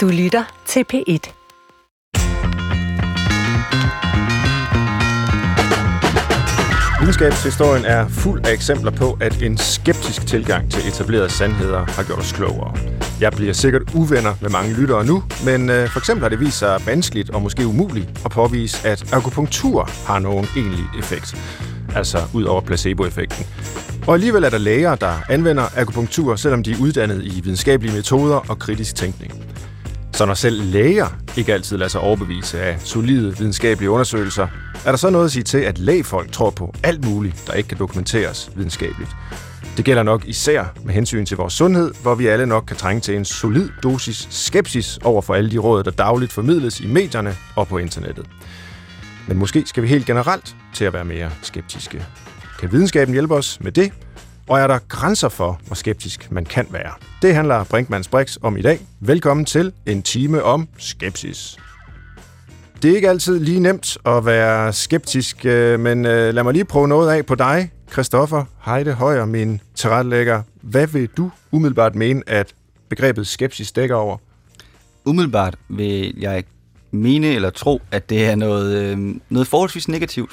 Du lytter til P1. Videnskabshistorien er fuld af eksempler på, at en skeptisk tilgang til etablerede sandheder har gjort os klogere. Jeg bliver sikkert uvenner med mange lyttere nu, men øh, for eksempel har det vist sig vanskeligt og måske umuligt at påvise, at akupunktur har nogen egentlig effekt. Altså ud over placeboeffekten. Og alligevel er der læger, der anvender akupunktur, selvom de er uddannet i videnskabelige metoder og kritisk tænkning. Så når selv læger ikke altid lader sig overbevise af solide videnskabelige undersøgelser, er der så noget at sige til, at lægfolk tror på alt muligt, der ikke kan dokumenteres videnskabeligt. Det gælder nok især med hensyn til vores sundhed, hvor vi alle nok kan trænge til en solid dosis skepsis over for alle de råd, der dagligt formidles i medierne og på internettet. Men måske skal vi helt generelt til at være mere skeptiske. Kan videnskaben hjælpe os med det? Og er der grænser for, hvor skeptisk man kan være? Det handler Brinkmanns Brix om i dag. Velkommen til en time om skepsis. Det er ikke altid lige nemt at være skeptisk, øh, men øh, lad mig lige prøve noget af på dig, Christoffer Heide Højer, min tilrettelægger. Hvad vil du umiddelbart mene, at begrebet skepsis dækker over? Umiddelbart vil jeg mene eller tro, at det er noget, øh, noget forholdsvis negativt.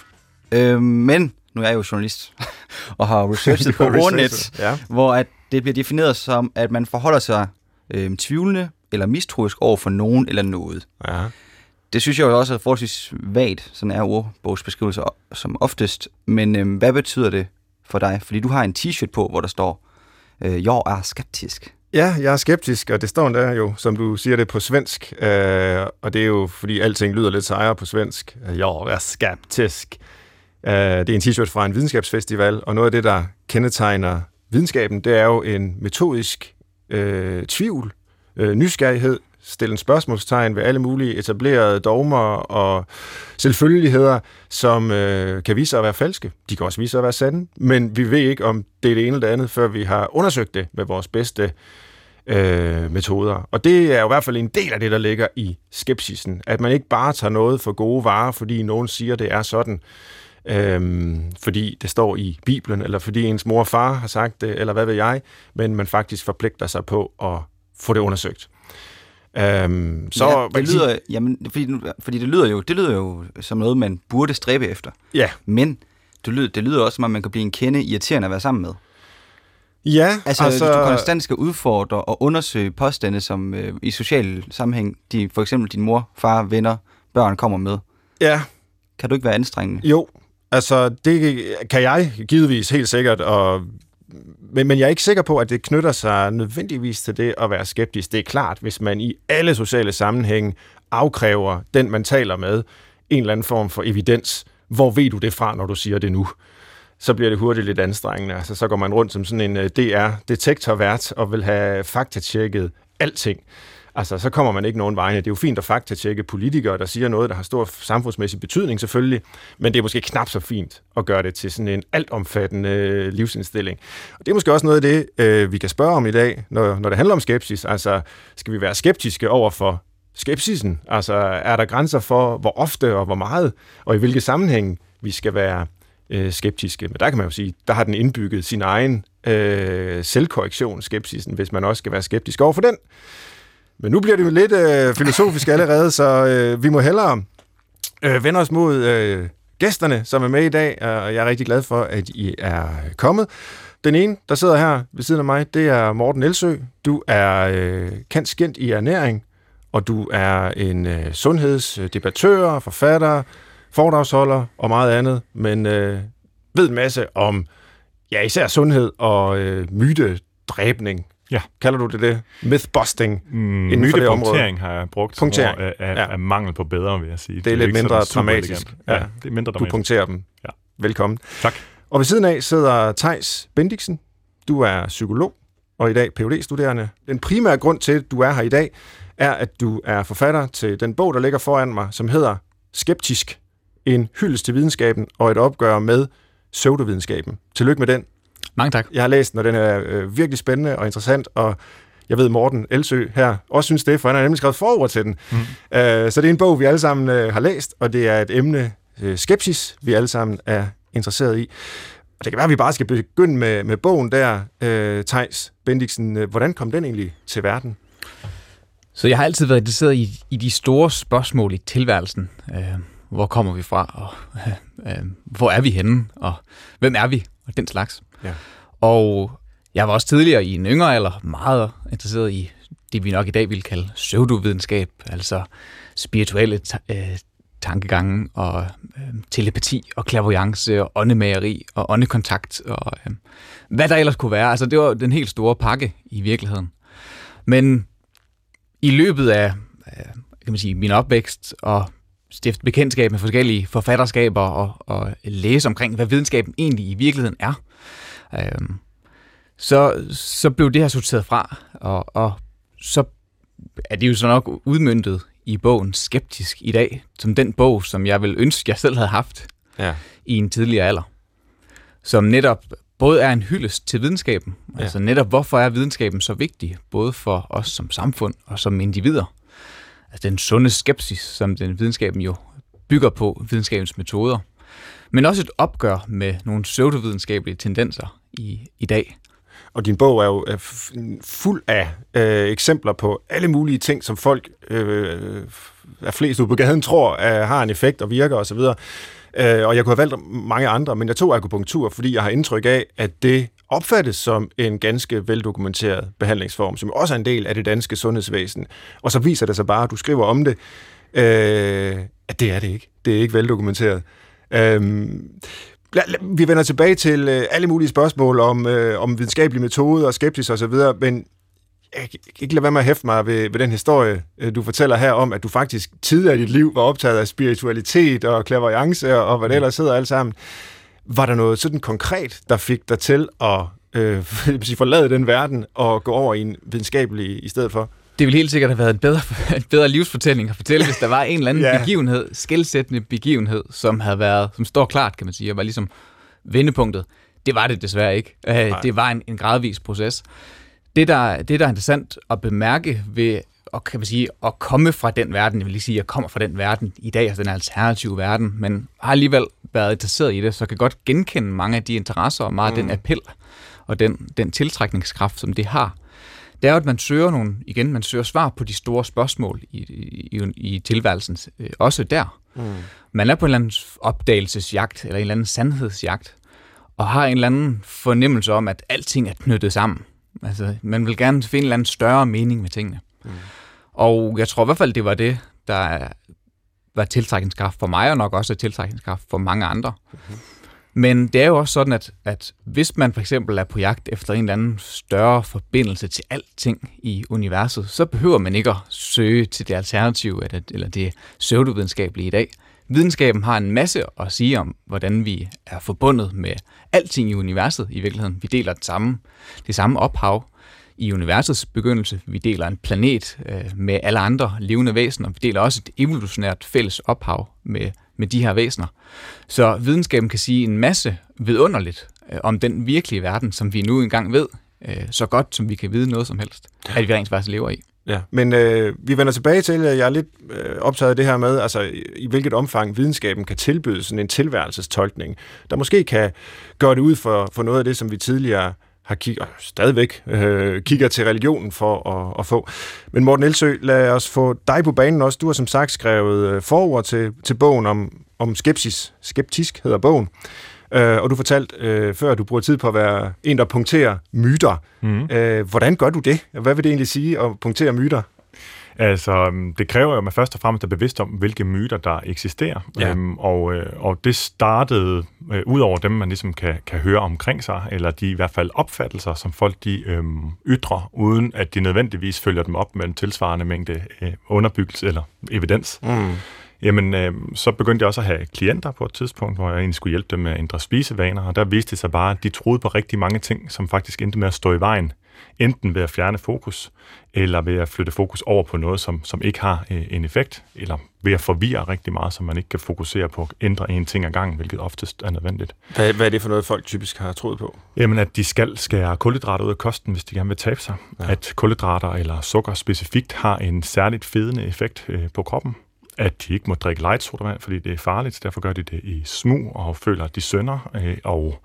Øh, men nu er jeg jo journalist og har researchet på Ordnet, ja. hvor at det bliver defineret som, at man forholder sig øh, tvivlende eller mistroisk over for nogen eller noget. Ja. Det synes jeg jo også er forholdsvis vagt, sådan er ordbogsbeskrivelser som oftest. Men øh, hvad betyder det for dig? Fordi du har en t-shirt på, hvor der står, øh, jeg er skeptisk. Ja, jeg er skeptisk, og det står der jo, som du siger det, på svensk. Øh, og det er jo, fordi alting lyder lidt sejere på svensk. Jeg er skeptisk. Øh, det er en t-shirt fra en videnskabsfestival, og noget af det, der kendetegner videnskaben, det er jo en metodisk øh, tvivl, øh, nysgerrighed, stille en spørgsmålstegn ved alle mulige etablerede dogmer og selvfølgeligheder, som øh, kan vise sig at være falske. De kan også vise sig at være sande, men vi ved ikke, om det er det ene eller det andet, før vi har undersøgt det med vores bedste øh, metoder. Og det er jo i hvert fald en del af det, der ligger i skepsisen. At man ikke bare tager noget for gode varer, fordi nogen siger, det er sådan, øhm, fordi det står i Bibelen, eller fordi ens mor og far har sagt det, eller hvad ved jeg, men man faktisk forpligter sig på at få det undersøgt. Øhm, så ja, det lyder, sige, jamen, fordi, fordi det lyder jo, det lyder jo som noget, man burde stræbe efter. Ja. Men det lyder, det lyder også, som om man kan blive en kende irriterende at være sammen med. Ja, altså, altså du konstant skal udfordre og undersøge påstande, som øh, i social sammenhæng, de, for eksempel din mor, far, venner, børn kommer med. Ja. Kan du ikke være anstrengende? Jo, altså det kan jeg givetvis helt sikkert, og men, men jeg er ikke sikker på, at det knytter sig nødvendigvis til det at være skeptisk. Det er klart, hvis man i alle sociale sammenhænge afkræver den, man taler med, en eller anden form for evidens. Hvor ved du det fra, når du siger det nu? Så bliver det hurtigt lidt anstrengende. Altså, så går man rundt som sådan en øh, DR-detektorvært og vil have faktatjekket alting. Altså, så kommer man ikke nogen vegne. Det er jo fint at faktatjekke politikere, der siger noget, der har stor samfundsmæssig betydning selvfølgelig, men det er måske knap så fint at gøre det til sådan en altomfattende øh, livsindstilling. Og det er måske også noget af det, øh, vi kan spørge om i dag, når, når det handler om skepsis. Altså, skal vi være skeptiske over for skepsisen? Altså, er der grænser for, hvor ofte og hvor meget, og i hvilke sammenhæng vi skal være øh, skeptiske? Men der kan man jo sige, der har den indbygget sin egen øh, selvkorrektion, skepsisen, hvis man også skal være skeptisk over for den. Men nu bliver det jo lidt øh, filosofisk allerede, så øh, vi må hellere øh, vende os mod øh, gæsterne, som er med i dag, og jeg er rigtig glad for, at I er kommet. Den ene, der sidder her ved siden af mig, det er Morten Elsø. Du er øh, kendt skændt i ernæring, og du er en øh, sundhedsdebattør, forfatter, foredragsholder og meget andet, men øh, ved en masse om ja, især sundhed og øh, mytedræbning. Ja. Kalder du det det? Mythbusting mm, inden for det område? har jeg brugt punktering. Af, af, ja. af mangel på bedre, vil jeg sige. Det er, det er lidt mindre dramatisk. Ja, ja, det er mindre dramatisk. Du punkterer dem. Ja. Velkommen. Tak. Og ved siden af sidder Tejs Bendiksen. Du er psykolog og i dag phd studerende Den primære grund til, at du er her i dag, er, at du er forfatter til den bog, der ligger foran mig, som hedder Skeptisk. En hyldest til videnskaben og et opgør med pseudovidenskaben. Tillykke med den. Mange tak. Jeg har læst den, og den er øh, virkelig spændende og interessant, og jeg ved, Morten Elsø her også synes det, for han har nemlig skrevet forord til den. Mm. Øh, så det er en bog, vi alle sammen øh, har læst, og det er et emne, øh, skepsis, vi alle sammen er interesseret i. Og det kan være, at vi bare skal begynde med, med bogen der, øh, Tejs Bendiksen. Hvordan kom den egentlig til verden? Så jeg har altid været interesseret i, i de store spørgsmål i tilværelsen. Øh, hvor kommer vi fra, og øh, øh, hvor er vi henne, og hvem er vi, og den slags. Ja. Og jeg var også tidligere i en yngre alder meget interesseret i det, vi nok i dag ville kalde pseudovidenskab, altså spirituelle øh, tankegange og øh, telepati og clairvoyance og åndemageri og åndekontakt og øh, hvad der ellers kunne være. Altså det var den helt store pakke i virkeligheden. Men i løbet af øh, kan man sige, min opvækst og stifte bekendtskab med forskellige forfatterskaber og, og læse omkring, hvad videnskaben egentlig i virkeligheden er, øh, så, så blev det her sorteret fra, og, og så er det jo så nok udmyndtet i bogen Skeptisk i dag, som den bog, som jeg vil ønske, jeg selv havde haft ja. i en tidligere alder. Som netop både er en hyldest til videnskaben, ja. altså netop hvorfor er videnskaben så vigtig, både for os som samfund og som individer. Altså den sunde skepsis, som den videnskaben jo bygger på, videnskabens metoder. Men også et opgør med nogle pseudovidenskabelige tendenser i, i dag. Og din bog er jo fuld af øh, eksempler på alle mulige ting, som folk øh, er flest ude på gaden tror er, har en effekt og virker osv. Øh, og jeg kunne have valgt mange andre, men jeg tog akupunktur, fordi jeg har indtryk af, at det opfattes som en ganske veldokumenteret behandlingsform, som også er en del af det danske sundhedsvæsen. Og så viser det sig bare, at du skriver om det, øh, at det er det ikke. Det er ikke veldokumenteret. Øh, vi vender tilbage til øh, alle mulige spørgsmål om, øh, om videnskabelige metoder og skepsis osv., men jeg kan ikke lade være med at hæfte mig ved, ved den historie, øh, du fortæller her om, at du faktisk tidligere i dit liv var optaget af spiritualitet og clairvoyance og, og hvad det ellers hedder alt sammen. Var der noget sådan konkret, der fik dig til at øh, forlade den verden og gå over i en videnskabelig i stedet for? Det ville helt sikkert have været en bedre, en bedre livsfortælling at fortælle, hvis der var en eller anden ja. begivenhed, skældsættende begivenhed, som havde været, som står klart, kan man sige, og var ligesom vendepunktet. Det var det desværre ikke. Øh, Nej. Det var en, en gradvis proces. Det der, det, der er interessant at bemærke ved og kan man sige, at komme fra den verden, jeg vil lige sige, at jeg kommer fra den verden i dag, altså den alternative verden, men har alligevel været interesseret i det, så kan godt genkende mange af de interesser og meget mm. den appel og den, den tiltrækningskraft, som det har det er jo, at man søger nogle, igen, man søger svar på de store spørgsmål i, i, i tilværelsen, øh, også der. Mm. Man er på en eller anden opdagelsesjagt, eller en eller anden sandhedsjagt, og har en eller anden fornemmelse om, at alting er knyttet sammen. Altså, man vil gerne finde en eller anden større mening med tingene. Mm. Og jeg tror i hvert fald, det var det, der var tiltrækningskraft for mig, og nok også tiltrækningskraft for mange andre. Mm-hmm. Men det er jo også sådan, at, at hvis man for eksempel er på jagt efter en eller anden større forbindelse til alting i universet, så behøver man ikke at søge til det alternative eller, eller det pseudovidenskabelige i dag. Videnskaben har en masse at sige om, hvordan vi er forbundet med alting i universet i virkeligheden. Vi deler det samme, det samme ophav i universets begyndelse. Vi deler en planet øh, med alle andre levende væsener. Vi deler også et evolutionært fælles ophav med med de her væsener. Så videnskaben kan sige en masse vidunderligt øh, om den virkelige verden, som vi nu engang ved, øh, så godt som vi kan vide noget som helst, at vi rent faktisk lever i. Ja, men øh, vi vender tilbage til, at jeg er lidt øh, optaget af det her med, altså i, i hvilket omfang videnskaben kan tilbyde sådan en tilværelsestolkning, der måske kan gøre det ud for, for noget af det, som vi tidligere har kigget, og stadigvæk øh, kigger til religionen for at, at få. Men Morten Elsø, lad os få dig på banen også. Du har som sagt skrevet øh, forord til, til bogen om, om skepsis. Skeptisk hedder bogen. Øh, og du fortalte øh, før, at du bruger tid på at være en, der punkterer myter. Mm. Øh, hvordan gør du det? Hvad vil det egentlig sige at punktere myter? Altså, øhm, det kræver jo, at man først og fremmest er bevidst om, hvilke myter, der eksisterer. Ja. Øhm, og, øh, og det startede øh, ud over dem, man ligesom kan, kan høre omkring sig, eller de i hvert fald opfattelser, som folk de øh, ytrer, uden at de nødvendigvis følger dem op med en tilsvarende mængde øh, underbyggelse eller evidens. Mm. Jamen, øh, så begyndte jeg også at have klienter på et tidspunkt, hvor jeg egentlig skulle hjælpe dem med at ændre spisevaner, og der viste det sig bare, at de troede på rigtig mange ting, som faktisk endte med at stå i vejen enten ved at fjerne fokus, eller ved at flytte fokus over på noget, som, som ikke har øh, en effekt, eller ved at forvirre rigtig meget, så man ikke kan fokusere på at ændre en ting ad gangen, hvilket oftest er nødvendigt. Hvad, hvad er det for noget, folk typisk har troet på? Jamen, at de skal skære kulhydrater ud af kosten, hvis de gerne vil tabe sig. Ja. At kulhydrater eller sukker specifikt har en særligt fedende effekt øh, på kroppen at de ikke må drikke light sodavand, fordi det er farligt. Derfor gør de det i smug og føler, at de sønder. Øh, og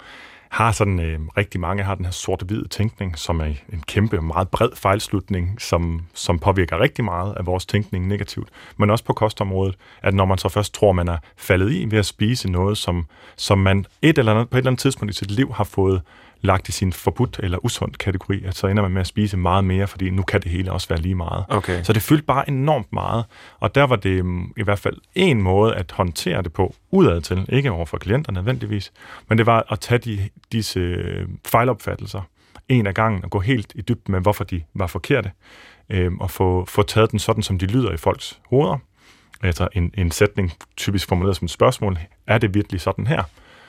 har sådan øh, rigtig mange har den her sorte-hvide tænkning, som er en kæmpe, meget bred fejlslutning, som, som påvirker rigtig meget af vores tænkning negativt. Men også på kostområdet, at når man så først tror, man er faldet i ved at spise noget, som, som man et eller andet, på et eller andet tidspunkt i sit liv har fået lagt i sin forbudt eller usund kategori, at så ender man med at spise meget mere, fordi nu kan det hele også være lige meget. Okay. Så det fyldte bare enormt meget, og der var det um, i hvert fald en måde at håndtere det på udad til, ikke over for klienter nødvendigvis, men det var at tage de, disse øh, fejlopfattelser en af gangen og gå helt i dybden med, hvorfor de var forkerte, øh, og få, få taget den sådan, som de lyder i folks hoveder. Altså en, en sætning typisk formuleret som et spørgsmål, er det virkelig sådan her?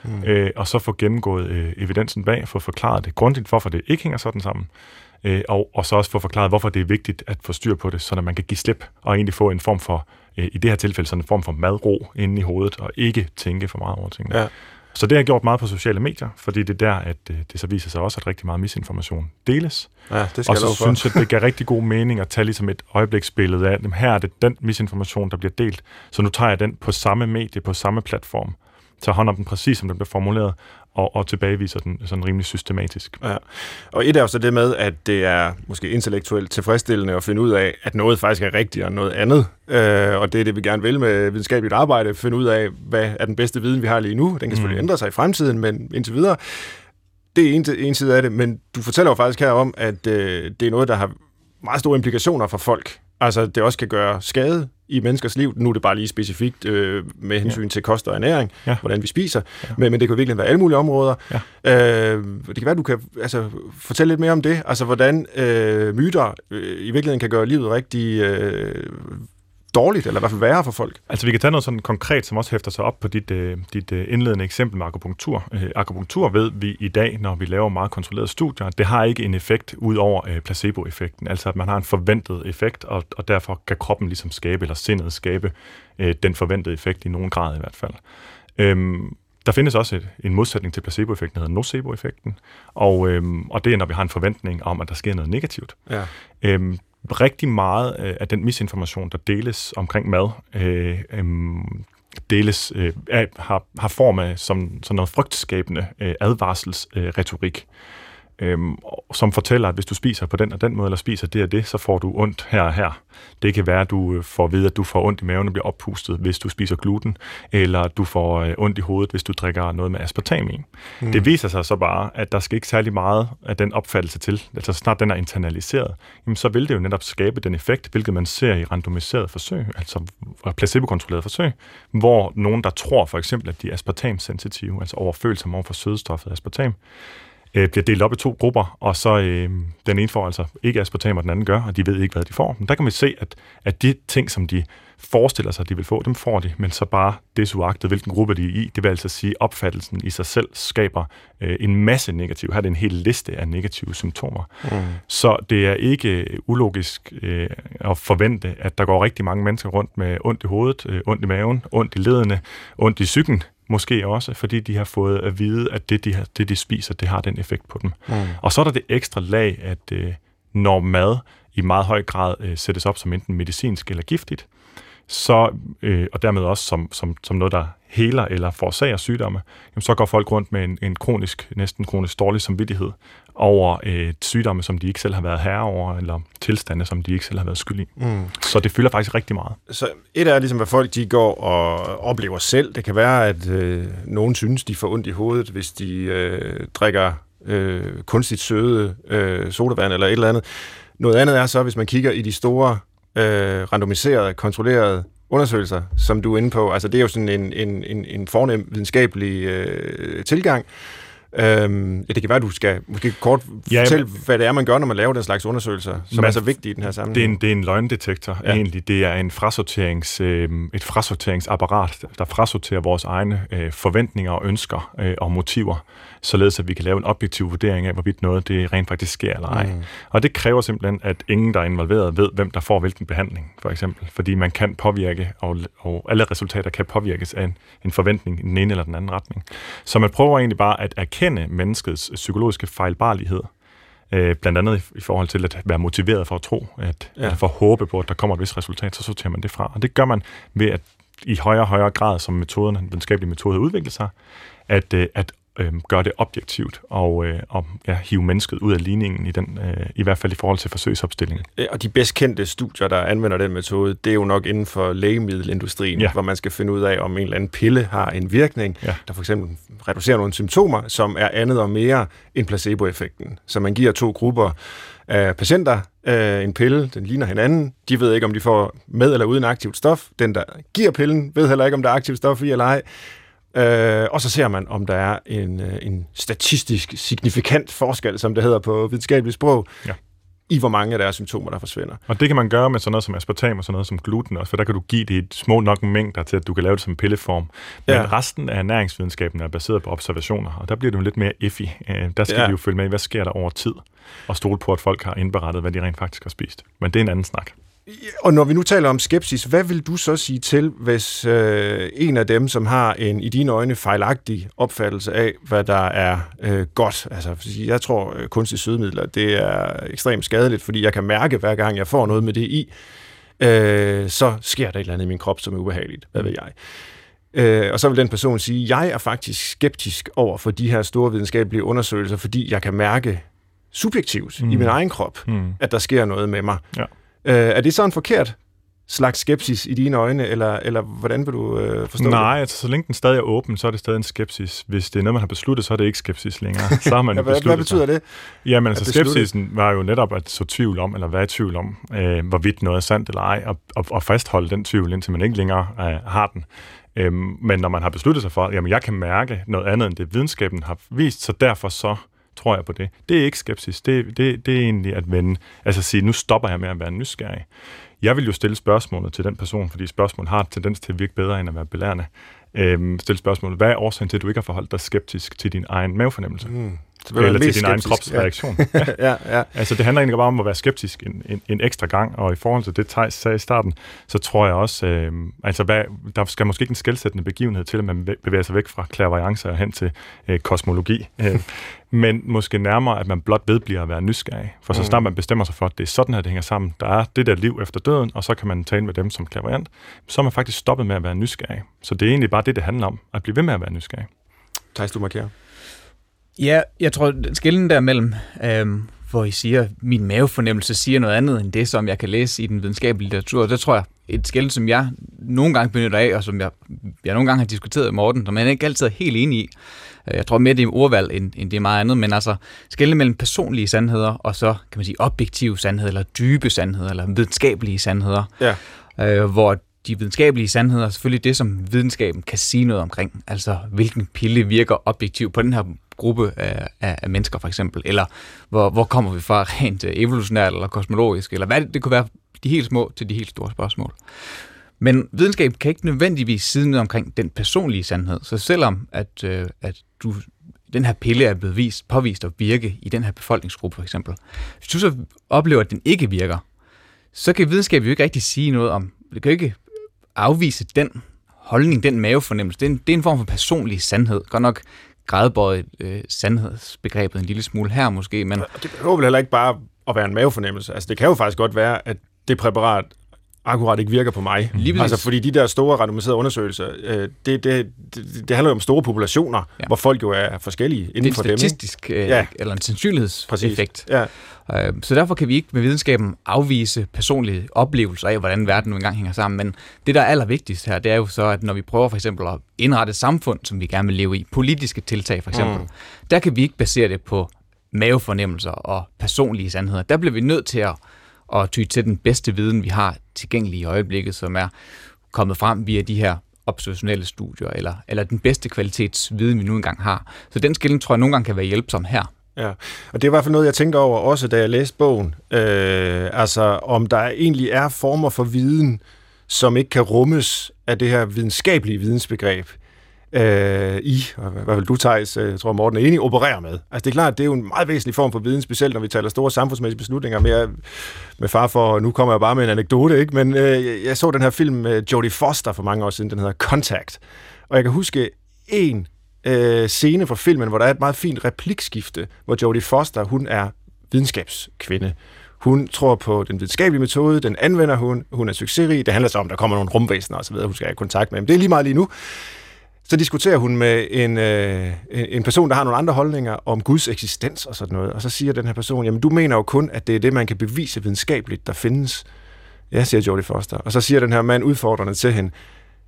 Mm. øh, og så få gennemgået øh, evidensen bag, få forklaret det grundigt, hvorfor det ikke hænger sådan sammen, øh, og, og så også få forklaret, hvorfor det er vigtigt at få styr på det, så man kan give slip og egentlig få en form for, øh, i det her tilfælde, sådan en form for madro inde i hovedet, og ikke tænke for meget over tingene. Ja. Så det har jeg gjort meget på sociale medier, fordi det er der, at øh, det så viser sig også, at rigtig meget misinformation deles. Ja, det skal og så synes jeg, det giver rigtig god mening at tage ligesom et øjebliksbillede af, at her er det den misinformation, der bliver delt, så nu tager jeg den på samme medie, på samme platform, tager hånd om den præcis, som den bliver formuleret, og, og tilbageviser den sådan rimelig systematisk. Ja. Og et er jo så det med, at det er måske intellektuelt tilfredsstillende at finde ud af, at noget faktisk er rigtigt og noget andet. Øh, og det er det, vi gerne vil med videnskabeligt arbejde, finde ud af, hvad er den bedste viden, vi har lige nu. Den kan mm. selvfølgelig ændre sig i fremtiden, men indtil videre, det er en, en side af det, men du fortæller jo faktisk her om, at øh, det er noget, der har meget store implikationer for folk. Altså, det også kan gøre skade i menneskers liv. Nu er det bare lige specifikt øh, med hensyn ja. til kost og ernæring, ja. hvordan vi spiser, ja. men, men det kan virkelig være alle mulige områder. Ja. Øh, det kan være, du kan altså, fortælle lidt mere om det, altså hvordan øh, myter øh, i virkeligheden kan gøre livet rigtig øh, dårligt, eller i hvert fald værre for folk? Altså vi kan tage noget sådan konkret, som også hæfter sig op på dit, uh, dit uh, indledende eksempel med akupunktur. Uh, akupunktur ved vi i dag, når vi laver meget kontrollerede studier, det har ikke en effekt ud over uh, placebo-effekten. Altså at man har en forventet effekt, og, og derfor kan kroppen ligesom skabe, eller sindet skabe uh, den forventede effekt i nogen grad i hvert fald. Um, der findes også et, en modsætning til placeboeffekten, der hedder nocebo-effekten, og, øhm, og det er, når vi har en forventning om, at der sker noget negativt. Ja. Øhm, rigtig meget øh, af den misinformation, der deles omkring mad, øh, øh, deles, øh, har, har form af som, sådan noget frygtskabende øh, advarselsretorik. Øh, øhm, som fortæller, at hvis du spiser på den og den måde, eller spiser det og det, så får du ondt her og her. Det kan være, at du øh, får at vide, at du får ondt i maven og bliver oppustet, hvis du spiser gluten, eller du får øh, ondt i hovedet, hvis du drikker noget med aspartam i. Mm. Det viser sig så bare, at der skal ikke særlig meget af den opfattelse til, altså snart den er internaliseret, jamen så vil det jo netop skabe den effekt, hvilket man ser i randomiserede forsøg, altså placebo-kontrollerede forsøg, hvor nogen, der tror for eksempel, at de er aspartam-sensitive, altså overfølsomme over for sødestoffet aspartam, øh, bliver delt op i to grupper, og så øh, den ene får altså ikke aspartam, og den anden gør, og de ved ikke, hvad de får. Men der kan man se, at, at de ting, som de forestiller sig, at de vil få, dem får de, men så bare desuagtet, hvilken gruppe de er i. Det vil altså sige, at opfattelsen i sig selv skaber øh, en masse negative. Her er det en hel liste af negative symptomer. Mm. Så det er ikke ulogisk øh, at forvente, at der går rigtig mange mennesker rundt med ondt i hovedet, øh, ondt i maven, ondt i ledene, ondt i psyken, Måske også, fordi de har fået at vide, at det, de, har, det, de spiser, det har den effekt på dem. Mm. Og så er der det ekstra lag, at øh, når mad i meget høj grad øh, sættes op som enten medicinsk eller giftigt, så, øh, og dermed også som, som, som noget, der heler eller forårsager sygdomme, jamen, så går folk rundt med en, en kronisk, næsten kronisk dårlig samvittighed over øh, sygdomme, som de ikke selv har været herre over, eller tilstande, som de ikke selv har været skyld i. Mm. Så det fylder faktisk rigtig meget. Så et er ligesom, hvad folk de går og oplever selv. Det kan være, at øh, nogen synes, de får ondt i hovedet, hvis de øh, drikker øh, kunstigt søde øh, sodavand eller et eller andet. Noget andet er så, hvis man kigger i de store øh, randomiserede, kontrollerede undersøgelser, som du er inde på. Altså det er jo sådan en, en, en, en fornem videnskabelig øh, tilgang. Øhm, ja, det kan være, at du skal måske kort ja, fortælle, men, hvad det er, man gør, når man laver den slags undersøgelser, som man, er så vigtige i den her sammenhæng. Det er en, det er en løgndetektor, ja. egentlig. Det er en frasorterings, øh, et frasorteringsapparat, der frasorterer vores egne øh, forventninger og ønsker øh, og motiver, således at vi kan lave en objektiv vurdering af, hvorvidt noget det rent faktisk sker eller ej. Mm. Og det kræver simpelthen, at ingen, der er involveret, ved, hvem der får hvilken behandling, for eksempel. Fordi man kan påvirke, og, og alle resultater kan påvirkes af en, en forventning i den ene eller den anden retning. Så man prøver egentlig bare at erkende menneskets psykologiske fejlbarlighed, øh, blandt andet i, forhold til at være motiveret for at tro, at, ja. at for at håbe på, at der kommer et vist resultat, så sorterer man det fra. Og det gør man ved at i højere og højere grad, som metoden, den videnskabelige metode udvikler sig, at, øh, at øh, gøre det objektivt og, øh, og ja, hive mennesket ud af ligningen, i, den, øh, i hvert fald i forhold til forsøgsopstillingen. Og de bedst kendte studier, der anvender den metode, det er jo nok inden for lægemiddelindustrien, ja. hvor man skal finde ud af, om en eller anden pille har en virkning, ja. der for eksempel reducerer nogle symptomer, som er andet og mere end placeboeffekten. Så man giver to grupper af patienter øh, en pille, den ligner hinanden. De ved ikke, om de får med eller uden aktivt stof. Den, der giver pillen, ved heller ikke, om der er aktivt stof i eller ej. Øh, og så ser man, om der er en, øh, en statistisk signifikant forskel, som det hedder på videnskabeligt sprog, ja. i hvor mange af deres symptomer, der forsvinder. Og det kan man gøre med sådan noget som aspartam og sådan noget som gluten også, for der kan du give det et små nok mængder til, at du kan lave det som pilleform. Men ja. resten af næringsvidenskaben er baseret på observationer, og der bliver det jo lidt mere iffy. Øh, der skal ja. vi jo følge med, hvad sker der over tid, og stole på, at folk har indberettet, hvad de rent faktisk har spist. Men det er en anden snak. Og når vi nu taler om skepsis, hvad vil du så sige til, hvis øh, en af dem, som har en i dine øjne fejlagtig opfattelse af, hvad der er øh, godt, altså jeg tror øh, kunstige sødemidler, det er ekstremt skadeligt, fordi jeg kan mærke, hver gang jeg får noget med det i, øh, så sker der et eller andet i min krop, som er ubehageligt. Hvad ved jeg? Øh, og så vil den person sige, jeg er faktisk skeptisk over for de her store videnskabelige undersøgelser, fordi jeg kan mærke subjektivt mm. i min egen krop, mm. at der sker noget med mig. Ja. Øh, er det så en forkert slags skepsis i dine øjne, eller, eller hvordan vil du øh, forstå Nej, det? altså så længe den stadig er åben, så er det stadig en skepsis. Hvis det er noget, man har besluttet, så er det ikke skepsis længere. Så har man ja, hvad, hvad betyder det? Jamen altså skepsisen var jo netop at så tvivl om, eller være i tvivl om, øh, hvorvidt noget er sandt eller ej, og, og, og fastholde den tvivl, indtil man ikke længere øh, har den. Øhm, men når man har besluttet sig for, jamen jeg kan mærke noget andet, end det videnskaben har vist, så derfor så tror jeg på det. Det er ikke skepsis. Det, det, det er egentlig at vende, altså at sige, nu stopper jeg med at være nysgerrig. Jeg vil jo stille spørgsmålet til den person, fordi spørgsmål har tendens til at virke bedre end at være belærende. Øhm, stille spørgsmålet, hvad er årsagen til, at du ikke har forholdt dig skeptisk til din egen mavefornemmelse? Mm. Eller til din skeptisk. egen kropsreaktion. Ja. ja, ja. Altså, det handler egentlig bare om at være skeptisk en, en, en ekstra gang, og i forhold til det, Thijs sagde i starten, så tror jeg også, øh, altså, hvad, der skal måske ikke en skældsættende begivenhed til, at man bevæger sig væk fra klaverance og hen til øh, kosmologi. Øh, men måske nærmere, at man blot vedbliver at være nysgerrig. For så mm. snart man bestemmer sig for, at det er sådan her, det hænger sammen. Der er det der liv efter døden, og så kan man tale med dem som klaverant. Så er man faktisk stoppet med at være nysgerrig. Så det er egentlig bare det, det handler om, at blive ved med at være nysgerrig. Thijs, du markerer. Ja, jeg tror, skillen der mellem, øhm, hvor I siger, at min mavefornemmelse siger noget andet end det, som jeg kan læse i den videnskabelige litteratur, der tror jeg, et skæld, som jeg nogle gange benytter af, og som jeg, jeg nogle gange har diskuteret med Morten, som jeg ikke altid er helt enig i. Øh, jeg tror mere, det er ordvalg, end, end det er meget andet, men altså skælde mellem personlige sandheder, og så, kan man sige, objektive sandheder, eller dybe sandheder, eller videnskabelige sandheder. Ja. Øh, hvor de videnskabelige sandheder er selvfølgelig det, som videnskaben kan sige noget omkring. Altså, hvilken pille virker objektivt på den her gruppe af, af, af mennesker, for eksempel. Eller hvor, hvor kommer vi fra rent øh, evolutionært eller kosmologisk, eller hvad det, det kunne være de helt små til de helt store spørgsmål. Men videnskab kan ikke nødvendigvis sige noget omkring den personlige sandhed. Så selvom at, øh, at du, den her pille er blevet vist, påvist at virke i den her befolkningsgruppe for eksempel, hvis du så oplever, at den ikke virker, så kan videnskab jo ikke rigtig sige noget om, det kan ikke afvise den holdning, den mavefornemmelse. Det er en, det er en form for personlig sandhed. Godt nok grædbøjet øh, sandhedsbegrebet en lille smule her måske, men... Det behøver vel heller ikke bare at være en mavefornemmelse. Altså, det kan jo faktisk godt være, at det præparat akkurat ikke virker på mig. Lige altså, fordi de der store randomiserede undersøgelser, øh, det, det, det, det handler jo om store populationer, ja. hvor folk jo er forskellige inden for dem. Det er statistisk, øh, ja. eller en sandsynlighedseffekt. Ja. Øh, så derfor kan vi ikke med videnskaben afvise personlige oplevelser af, hvordan verden nu engang hænger sammen. Men det, der er allervigtigst her, det er jo så, at når vi prøver for eksempel at indrette et samfund, som vi gerne vil leve i, politiske tiltag for eksempel, mm. der kan vi ikke basere det på mavefornemmelser og personlige sandheder. Der bliver vi nødt til at, og ty til den bedste viden, vi har tilgængelig i øjeblikket, som er kommet frem via de her observationelle studier, eller, eller den bedste kvalitetsviden, vi nu engang har. Så den skilling tror jeg nogle gange kan være hjælpsom her. Ja, og det er i hvert fald noget, jeg tænkte over også, da jeg læste bogen. Øh, altså, om der egentlig er former for viden, som ikke kan rummes af det her videnskabelige vidensbegreb, øh, I, og hvad vil du, Thijs, øh, jeg tror Morten er enig, opererer med. Altså det er klart, det er jo en meget væsentlig form for viden, specielt når vi taler store samfundsmæssige beslutninger. Med, med far for, nu kommer jeg bare med en anekdote, ikke? men øh, jeg så den her film med Jodie Foster for mange år siden, den hedder Contact. Og jeg kan huske en øh, scene fra filmen, hvor der er et meget fint replikskifte, hvor Jodie Foster, hun er videnskabskvinde. Hun tror på den videnskabelige metode, den anvender hun, hun er succesrig. Det handler så om, at der kommer nogle rumvæsener osv., hun skal have kontakt med dem. Det er lige meget lige nu så diskuterer hun med en, øh, en person, der har nogle andre holdninger om Guds eksistens og sådan noget. Og så siger den her person, jamen du mener jo kun, at det er det, man kan bevise videnskabeligt, der findes. Ja, siger Jodie Foster. Og så siger den her mand udfordrende til hende,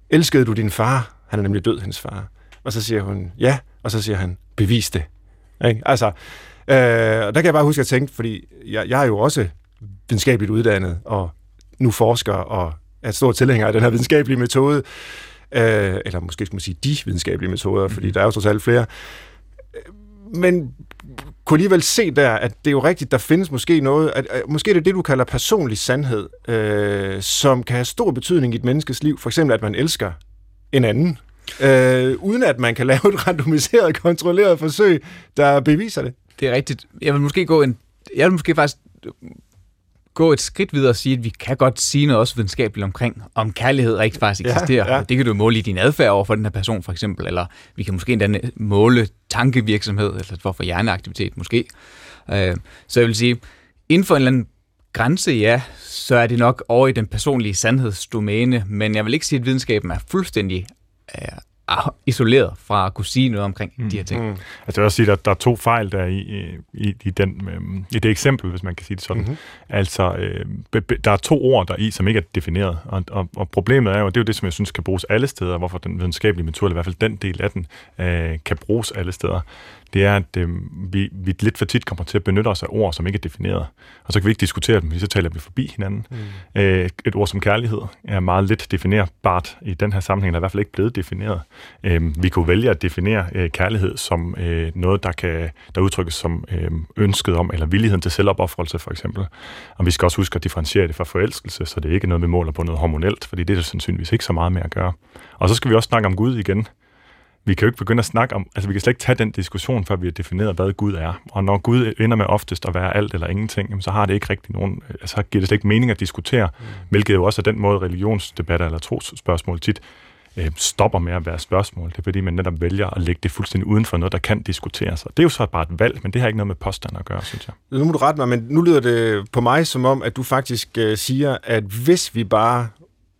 elskede du din far? Han er nemlig død, hendes far. Og så siger hun, ja. Og så siger han, bevis det. Ikke? Altså, øh, der kan jeg bare huske at tænke, fordi jeg, jeg er jo også videnskabeligt uddannet, og nu forsker og er stor tilhænger af den her videnskabelige metode øh, eller måske skal man sige de videnskabelige metoder, fordi mhm. der er jo trods alt flere. Men kunne alligevel se der, at det er jo rigtigt, der findes måske noget, at, at måske er det det, du kalder personlig sandhed, øh, som kan have stor betydning i et menneskes liv. For eksempel, at man elsker en anden, øh, uden at man kan lave et randomiseret, kontrolleret forsøg, der beviser det. Det er rigtigt. Jeg vil måske gå en... Jeg vil måske faktisk gå et skridt videre og sige, at vi kan godt sige noget også videnskabeligt omkring, om kærlighed rigtig faktisk eksisterer. Ja, ja. Det kan du måle i din adfærd over for den her person, for eksempel, eller vi kan måske endda måle tankevirksomhed, eller for, for hjerneaktivitet måske. Øh, så jeg vil sige, inden for en eller anden grænse, ja, så er det nok over i den personlige sandhedsdomæne, men jeg vil ikke sige, at videnskaben er fuldstændig øh, isoleret fra at kunne sige noget omkring mm. de her ting. Mm. Altså jeg vil også sige, at der er to fejl der i, i, i, den, øh, i det eksempel, hvis man kan sige det sådan. Mm-hmm. Altså, øh, be, be, der er to ord der i, som ikke er defineret, og, og, og problemet er jo, og det er jo det, som jeg synes kan bruges alle steder, hvorfor den videnskabelige metode, eller i hvert fald den del af den, øh, kan bruges alle steder det er, at øh, vi, vi lidt for tit kommer til at benytte os af ord, som ikke er defineret. Og så kan vi ikke diskutere dem, så taler vi forbi hinanden. Mm. Øh, et ord som kærlighed er meget lidt definerbart i den her sammenhæng, eller er i hvert fald ikke blevet defineret. Øh, vi kunne vælge at definere øh, kærlighed som øh, noget, der kan der udtrykkes som øh, ønsket om, eller villigheden til selvopoffrelse for eksempel. Og vi skal også huske at differentiere det fra forelskelse, så det er ikke noget, vi måler på noget hormonelt, fordi det er der sandsynligvis ikke så meget med at gøre. Og så skal vi også snakke om Gud igen vi kan jo ikke begynde at snakke om, altså vi kan slet ikke tage den diskussion, før vi har defineret, hvad Gud er. Og når Gud ender med oftest at være alt eller ingenting, så har det ikke rigtig nogen, altså giver det slet ikke mening at diskutere, mm. hvilket jo også er den måde religionsdebatter eller trosspørgsmål tit øh, stopper med at være spørgsmål. Det er fordi, man netop vælger at lægge det fuldstændig uden for noget, der kan diskuteres. Og det er jo så bare et valg, men det har ikke noget med påstand at gøre, synes jeg. Nu må du rette mig, men nu lyder det på mig som om, at du faktisk øh, siger, at hvis vi bare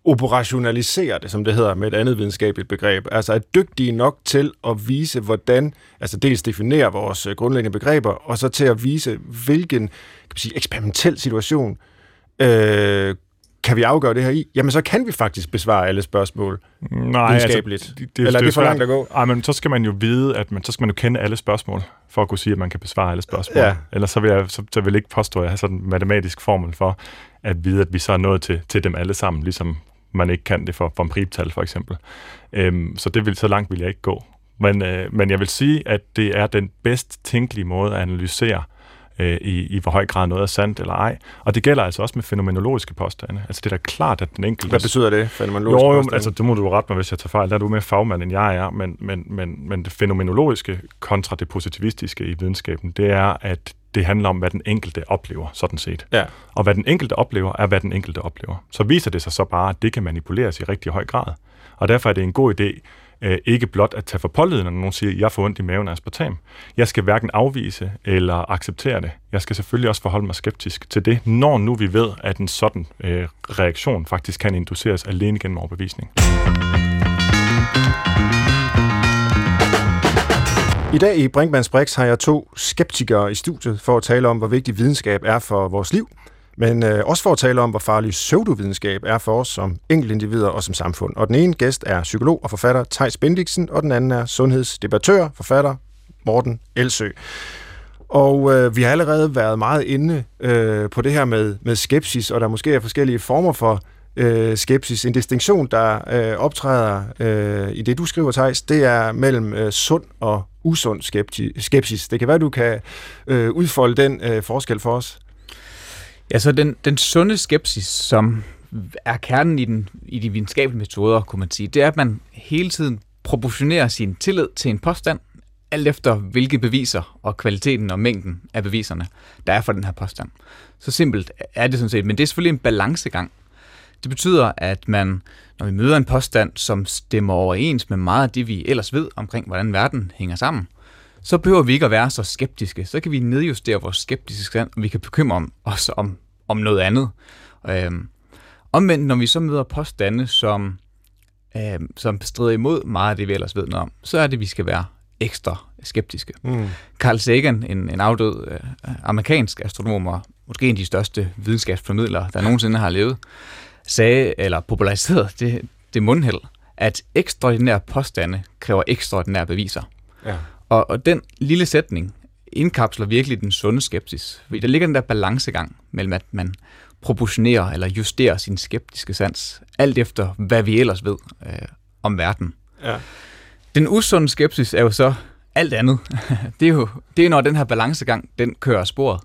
operationalisere det, som det hedder med et andet videnskabeligt begreb. Altså er dygtige nok til at vise, hvordan, altså dels definere vores øh, grundlæggende begreber, og så til at vise, hvilken kan man sige, eksperimentel situation øh, kan vi afgøre det her i? Jamen, så kan vi faktisk besvare alle spørgsmål Nej, videnskabeligt. Altså, det, det, Eller det er det for langt at gå? Ej, men så skal man jo vide, at man, så skal man jo kende alle spørgsmål, for at kunne sige, at man kan besvare alle spørgsmål. Ja. Ellers så vil jeg, så, så vil jeg ikke påstå, at jeg har sådan en matematisk formel for at vide, at vi så er nået til, til dem alle sammen, ligesom man ikke kan det for, for en primtal for eksempel. Øhm, så det vil, så langt vil jeg ikke gå. Men, øh, men jeg vil sige, at det er den bedst tænkelige måde at analysere øh, i, i hvor høj grad noget er sandt eller ej. Og det gælder altså også med fænomenologiske påstande. Altså det er da klart, at den enkelte... Hvad betyder det, fænomenologiske jo, jo, altså det må du rette mig, hvis jeg tager fejl. Der er du mere fagmand, end jeg er. Men, men, men, men det fænomenologiske kontra det positivistiske i videnskaben, det er, at det handler om, hvad den enkelte oplever, sådan set. Ja. Og hvad den enkelte oplever, er, hvad den enkelte oplever. Så viser det sig så bare, at det kan manipuleres i rigtig høj grad. Og derfor er det en god idé, øh, ikke blot at tage for pålydende, når nogen siger, jeg får ondt i maven af aspartam. Jeg skal hverken afvise eller acceptere det. Jeg skal selvfølgelig også forholde mig skeptisk til det, når nu vi ved, at en sådan øh, reaktion faktisk kan induceres alene gennem overbevisning. I dag i Brinkmanns Brix har jeg to skeptikere i studiet for at tale om, hvor vigtig videnskab er for vores liv, men øh, også for at tale om, hvor farlig pseudovidenskab er for os som enkeltindivider og som samfund. Og den ene gæst er psykolog og forfatter Tejs Bendiksen, og den anden er sundhedsdebattør, forfatter Morten Elsø. Og øh, vi har allerede været meget inde øh, på det her med, med skepsis, og der måske er forskellige former for øh, skepsis. En distinktion, der øh, optræder øh, i det, du skriver, Thijs, det er mellem øh, sund og usund skepsis. Det kan være, du kan øh, udfolde den øh, forskel for os. Ja, så den, den sunde skepsis, som er kernen i, den, i de videnskabelige metoder, kunne man sige, det er, at man hele tiden proportionerer sin tillid til en påstand, alt efter hvilke beviser og kvaliteten og mængden af beviserne, der er for den her påstand. Så simpelt er det sådan set, men det er selvfølgelig en balancegang. Det betyder, at man, når vi møder en påstand, som stemmer overens med meget af det, vi ellers ved omkring, hvordan verden hænger sammen, så behøver vi ikke at være så skeptiske. Så kan vi nedjustere vores skeptiske stand, og vi kan bekymre os om, om noget andet. Øhm, omvendt, når vi så møder påstande, som øh, som strider imod meget af det, vi ellers ved noget om, så er det, vi skal være ekstra skeptiske. Mm. Carl Sagan, en, en afdød øh, amerikansk astronom og måske en af de største videnskabsformidlere, der nogensinde har levet, sagde, eller populariserede det, det mundhæld, at ekstraordinære påstande kræver ekstraordinære beviser. Ja. Og, og den lille sætning indkapsler virkelig den sunde skepsis. Fordi der ligger den der balancegang mellem, at man proportionerer eller justerer sin skeptiske sans, alt efter hvad vi ellers ved øh, om verden. Ja. Den usunde skepsis er jo så alt andet. det er jo det er, når den her balancegang, den kører sporet.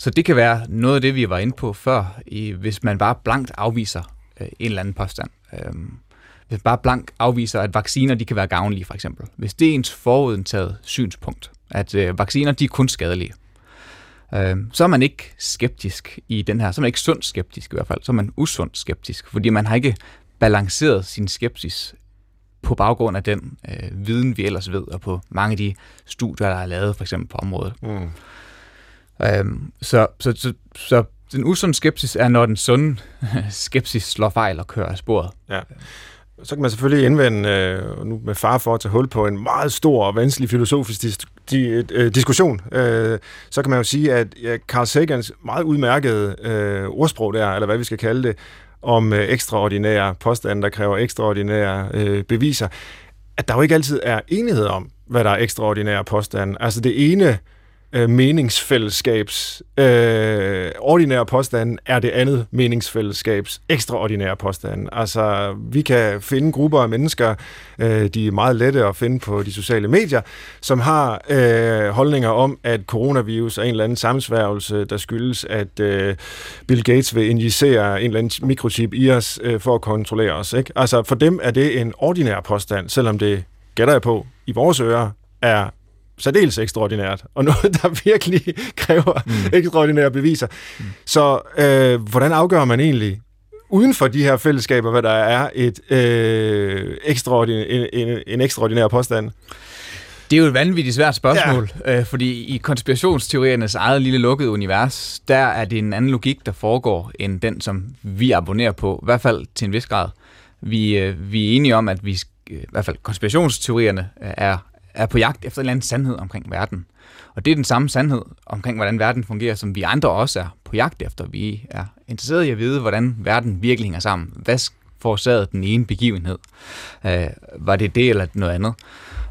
Så det kan være noget af det, vi var inde på før, i, hvis man bare blankt afviser øh, en eller anden påstand. Øh, hvis bare blank afviser, at vacciner de kan være gavnlige, for eksempel. Hvis det er ens forudindtaget synspunkt, at øh, vacciner de er kun skadelige, øh, så er man ikke skeptisk i den her, så er man ikke sund skeptisk i hvert fald, så er man usund skeptisk, fordi man har ikke balanceret sin skepsis på baggrund af den øh, viden, vi ellers ved, og på mange af de studier, der er lavet for eksempel på området. Mm. Øhm, så, så, så, så den usunde skepsis er, når den sunde skepsis slår fejl og kører af sporet. Ja. Så kan man selvfølgelig indvende, øh, nu med far for at tage hul på en meget stor og vanskelig filosofisk dis- di- øh, diskussion, øh, så kan man jo sige, at ja, Carl Sagans meget udmærkede øh, ordsprog der, eller hvad vi skal kalde det, om øh, ekstraordinære påstande, der kræver ekstraordinære øh, beviser, at der jo ikke altid er enighed om, hvad der er ekstraordinære påstande. Altså det ene øh, meningsfællesskabs øh, ordinære påstande er det andet meningsfællesskabs ekstraordinære påstande. Altså, vi kan finde grupper af mennesker, øh, de er meget lette at finde på de sociale medier, som har øh, holdninger om, at coronavirus er en eller anden sammensværgelse, der skyldes, at øh, Bill Gates vil injicere en eller anden mikrochip i os øh, for at kontrollere os. Ikke? Altså, for dem er det en ordinær påstand, selvom det gætter jeg på, i vores ører er særdeles ekstraordinært, og noget, der virkelig kræver mm. ekstraordinære beviser. Mm. Så øh, hvordan afgør man egentlig uden for de her fællesskaber, hvad der er et øh, ekstraordinær, en, en, en ekstraordinær påstand? Det er jo et vanvittigt svært spørgsmål, ja. øh, fordi i konspirationsteoriernes eget lille lukkede univers, der er det en anden logik, der foregår, end den, som vi abonnerer på, i hvert fald til en vis grad. Vi, øh, vi er enige om, at vi, i hvert fald konspirationsteorierne, er er på jagt efter en eller anden sandhed omkring verden. Og det er den samme sandhed omkring, hvordan verden fungerer, som vi andre også er på jagt efter. Vi er interesserede i at vide, hvordan verden virkelig hænger sammen. Hvad forårsagede den ene begivenhed? Øh, var det det eller noget andet?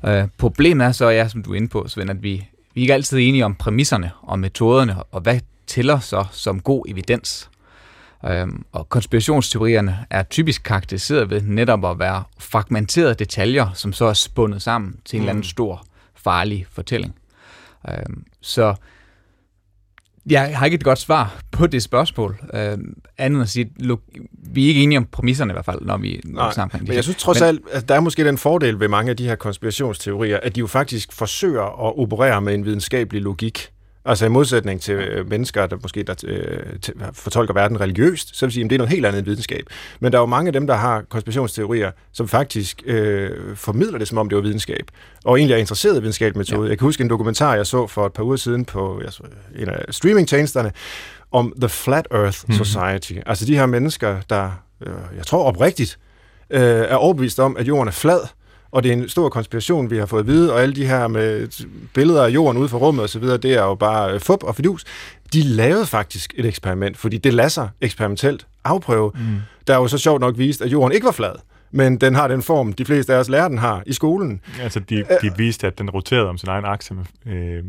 Øh, problemet er så, ja, som du er inde på, Svend, at vi, vi er ikke altid enige om præmisserne og metoderne, og hvad tæller så som god evidens. Øhm, og konspirationsteorierne er typisk karakteriseret ved netop at være fragmenterede detaljer, som så er spundet sammen til en mm. eller anden mm. stor, farlig fortælling. Øhm, så jeg har ikke et godt svar på det spørgsmål, øh, andet end at sige, vi er ikke enige om præmisserne i hvert fald, når vi, når vi snakker om det. Men jeg synes trods men, alt, at der er måske den fordel ved mange af de her konspirationsteorier, at de jo faktisk forsøger at operere med en videnskabelig logik. Altså i modsætning til øh, mennesker, der måske der, øh, fortolker verden religiøst, så vil sige, at det er noget helt andet videnskab. Men der er jo mange af dem, der har konspirationsteorier, som faktisk øh, formidler det, som om det var videnskab, og egentlig er interesseret i videnskabelig metode. Ja. Jeg kan huske en dokumentar, jeg så for et par uger siden på jeg så, en af streamingtjenesterne, om The Flat Earth mhm. Society. Mm-hmm. Altså de her mennesker, der, øh, jeg tror oprigtigt, øh, er overbevist om, at jorden er flad, og det er en stor konspiration, vi har fået at vide, og alle de her med billeder af jorden ude for rummet osv., det er jo bare øh, fup og fidus. De lavede faktisk et eksperiment, fordi det lader sig eksperimentelt afprøve. Mm. Der er jo så sjovt nok vist, at jorden ikke var flad men den har den form, de fleste af os lærer den har i skolen. Altså, de, de viste, at den roterede om sin egen akse øh,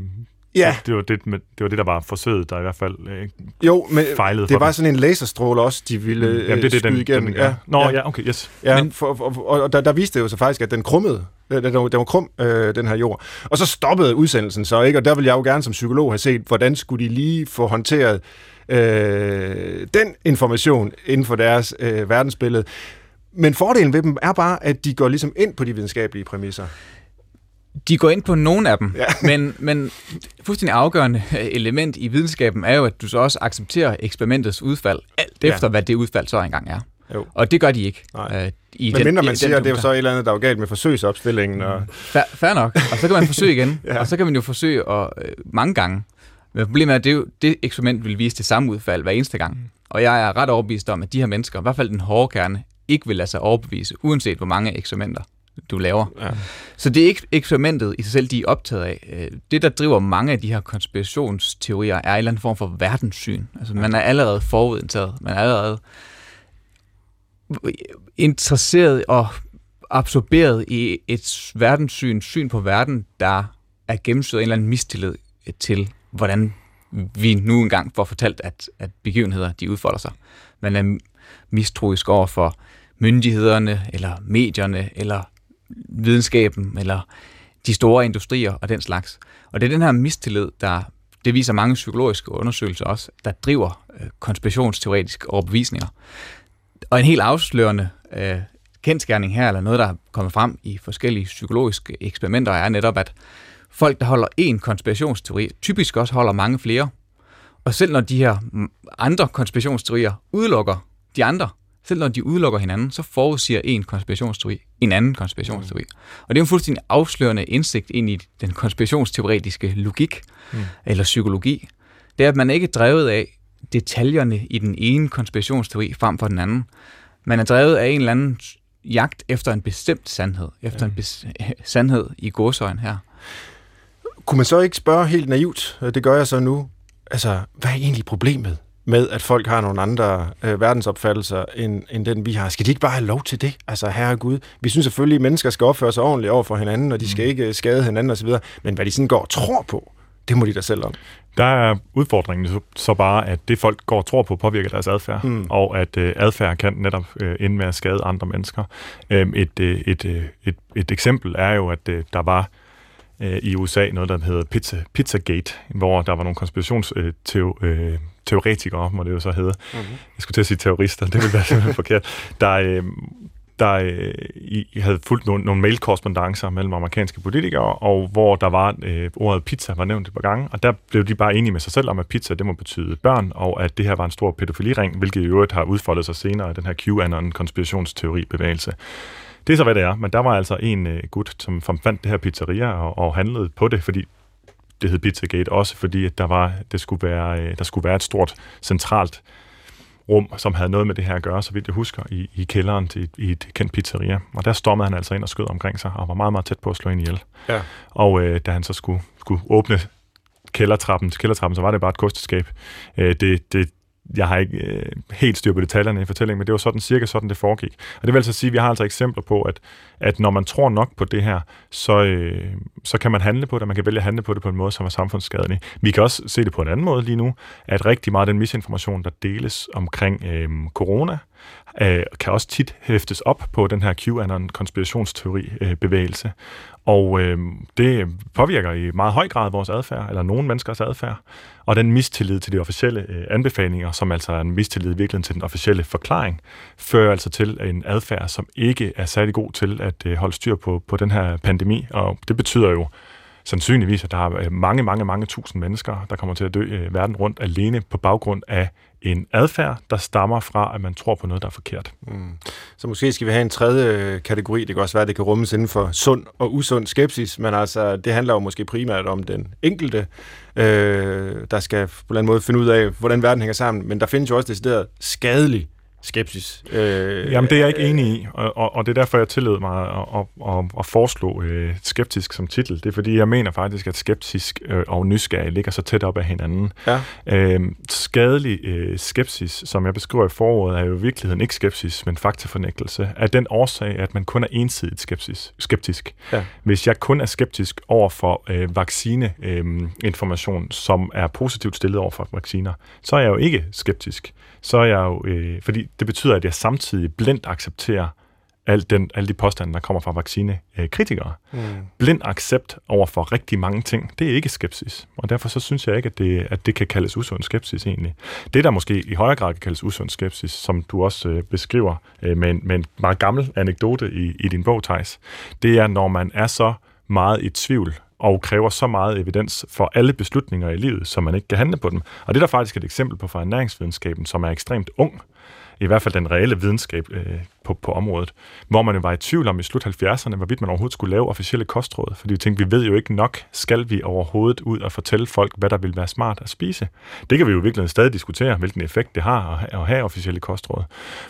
Ja. Det, det, var det, det var det, der var forsøget, der i hvert fald øh, jo, men fejlede det var dem. sådan en laserstråle også, de ville mm. Jamen, det, det, skyde den, igennem. Den, ja. Nå, ja. ja, okay, yes. Ja, men, for, for, og, og der, der viste det jo så faktisk, at den krummede. Den, den, den var krum, øh, den her jord. Og så stoppede udsendelsen så, ikke? Og der ville jeg jo gerne som psykolog have set, hvordan skulle de lige få håndteret øh, den information inden for deres øh, verdensbillede. Men fordelen ved dem er bare, at de går ligesom ind på de videnskabelige præmisser. De går ind på nogle af dem, ja. men, men fuldstændig afgørende element i videnskaben er jo, at du så også accepterer eksperimentets udfald, alt efter ja. hvad det udfald så engang er. Jo. Og det gør de ikke. Nej. Øh, i men den, mindre man siger, at det er jo så et eller andet, der er galt med forsøgsopstillingen. Og... Fair, fair nok. Og så kan man forsøge igen. ja. Og så kan man jo forsøge at, øh, mange gange. Men problemet er, at det, jo, det eksperiment vil vise det samme udfald hver eneste gang. Og jeg er ret overbevist om, at de her mennesker, i hvert fald den hårde kerne, ikke vil lade sig overbevise, uanset hvor mange eksperimenter du laver. Ja. Så det er ikke eksperimentet i sig selv, de er optaget af. Øh, det, der driver mange af de her konspirationsteorier, er en eller anden form for verdenssyn. Altså, man er allerede forudindtaget. Man er allerede interesseret og absorberet i et verdenssyn, syn på verden, der er gennemsyret en eller anden mistillid til, hvordan vi nu engang får fortalt, at, at begivenheder de udfolder sig. Man er mistroisk over for myndighederne, eller medierne, eller videnskaben, eller de store industrier og den slags. Og det er den her mistillid, der det viser mange psykologiske undersøgelser også, der driver øh, konspirationsteoretiske overbevisninger. Og en helt afslørende øh, kendskærning her, eller noget, der er kommet frem i forskellige psykologiske eksperimenter, er netop, at folk, der holder én konspirationsteori, typisk også holder mange flere. Og selv når de her andre konspirationsteorier udelukker de andre, selv når de udelukker hinanden, så forudsiger en konspirationsteori en anden konspirationsteori. Mm. Og det er en fuldstændig afslørende indsigt ind i den konspirationsteoretiske logik mm. eller psykologi. Det er, at man ikke er drevet af detaljerne i den ene konspirationsteori frem for den anden. Man er drevet af en eller anden jagt efter en bestemt sandhed, efter ja. en bes- sandhed i godsøjen her. Kunne man så ikke spørge helt naivt, det gør jeg så nu, altså, hvad er egentlig problemet med, at folk har nogle andre øh, verdensopfattelser, end, end den vi har? Skal de ikke bare have lov til det? Altså, herre Gud, vi synes selvfølgelig, at mennesker skal opføre sig ordentligt over for hinanden, og de skal mm. ikke skade hinanden osv., men hvad de sådan går og tror på, det må de da selv om. Der er udfordringen så bare, at det folk går og tror på, påvirker deres adfærd, mm. og at øh, adfærd kan netop øh, ende med at skade andre mennesker. Øhm, et, øh, et, øh, et, et eksempel er jo, at øh, der var øh, i USA noget, der hedder Pizza, Pizzagate, hvor der var nogle konspirationsteoretikere, øh, må det jo så hedde. Mm-hmm. Jeg skulle til at sige terrorister, det ville være simpelthen forkert. Der, øh, der øh, I havde fulgt nogle, nogle mailkorrespondencer mellem amerikanske politikere, og hvor der var øh, ordet pizza var nævnt et par gange, og der blev de bare enige med sig selv om, at pizza det må betyde børn, og at det her var en stor pædofiliring, hvilket i øvrigt har udfoldet sig senere i den her QAnon-konspirationsteori-bevægelse. Det er så, hvad det er, men der var altså en øh, gut, som fandt det her pizzeria og, og handlede på det, fordi det hed Pizzagate også, fordi at der, var, det skulle være, øh, der skulle være et stort centralt rum, som havde noget med det her at gøre, så vidt jeg husker, i, i kælderen til i et kendt pizzeria. Og der stormede han altså ind og skød omkring sig, og var meget, meget tæt på at slå ind ihjel. Ja. Og øh, da han så skulle, skulle åbne kældertrappen til kældertrappen, så var det bare et kosteskab. Øh, det, det, jeg har ikke øh, helt styr på detaljerne i fortællingen, men det var sådan cirka sådan, det foregik. Og det vil altså sige, at vi har altså eksempler på, at, at når man tror nok på det her, så, øh, så kan man handle på det, man kan vælge at handle på det på en måde, som er samfundsskadelig. Vi kan også se det på en anden måde lige nu, at rigtig meget af den misinformation, der deles omkring øh, corona, øh, kan også tit hæftes op på den her QAnon-konspirationsteori-bevægelse. Øh, og øh, det påvirker i meget høj grad vores adfærd, eller nogle menneskers adfærd. Og den mistillid til de officielle øh, anbefalinger, som altså er en mistillid i virkeligheden til den officielle forklaring, fører altså til en adfærd, som ikke er særlig god til at øh, holde styr på, på den her pandemi. Og det betyder jo sandsynligvis, at der er øh, mange, mange, mange tusind mennesker, der kommer til at dø øh, verden rundt alene på baggrund af en adfærd, der stammer fra, at man tror på noget, der er forkert. Mm. Så måske skal vi have en tredje øh, kategori. Det kan også være, at det kan rummes inden for sund og usund skepsis, men altså, det handler jo måske primært om den enkelte, øh, der skal på en eller anden måde finde ud af, hvordan verden hænger sammen. Men der findes jo også decideret skadelig skepsis. Øh, Jamen, det er jeg ikke enig i, og, og, og det er derfor, jeg tillod mig at, at, at, at foreslå øh, skeptisk som titel. Det er fordi, jeg mener faktisk, at skeptisk øh, og nysgerrig ligger så tæt op af hinanden. Ja. Øh, skadelig øh, skepsis, som jeg beskriver i foråret, er jo i virkeligheden ikke skepsis, men faktafornægtelse, af den årsag, at man kun er ensidigt skepsis, skeptisk. Ja. Hvis jeg kun er skeptisk over for øh, vaccineinformation, øh, som er positivt stillet over for vacciner, så er jeg jo ikke skeptisk så er jeg jo, øh, fordi det betyder, at jeg samtidig blindt accepterer al den, alle de påstande, der kommer fra vaccinekritikere. Mm. Blind accept over for rigtig mange ting, det er ikke skepsis. Og derfor så synes jeg ikke, at det, at det kan kaldes usund skepsis egentlig. Det, der måske i højere grad kan kaldes usund skepsis, som du også øh, beskriver øh, med, en, med en meget gammel anekdote i, i din bog, Thijs, det er, når man er så meget i tvivl og kræver så meget evidens for alle beslutninger i livet, så man ikke kan handle på dem. Og det er der faktisk et eksempel på fra ernæringsvidenskaben, som er ekstremt ung, i hvert fald den reelle videnskab øh, på på, området, hvor man jo var i tvivl om i slut 70'erne, hvorvidt man overhovedet skulle lave officielle kostråd, fordi vi tænkte, vi ved jo ikke nok, skal vi overhovedet ud og fortælle folk, hvad der vil være smart at spise. Det kan vi jo virkelig stadig diskutere, hvilken effekt det har at, have officielle kostråd.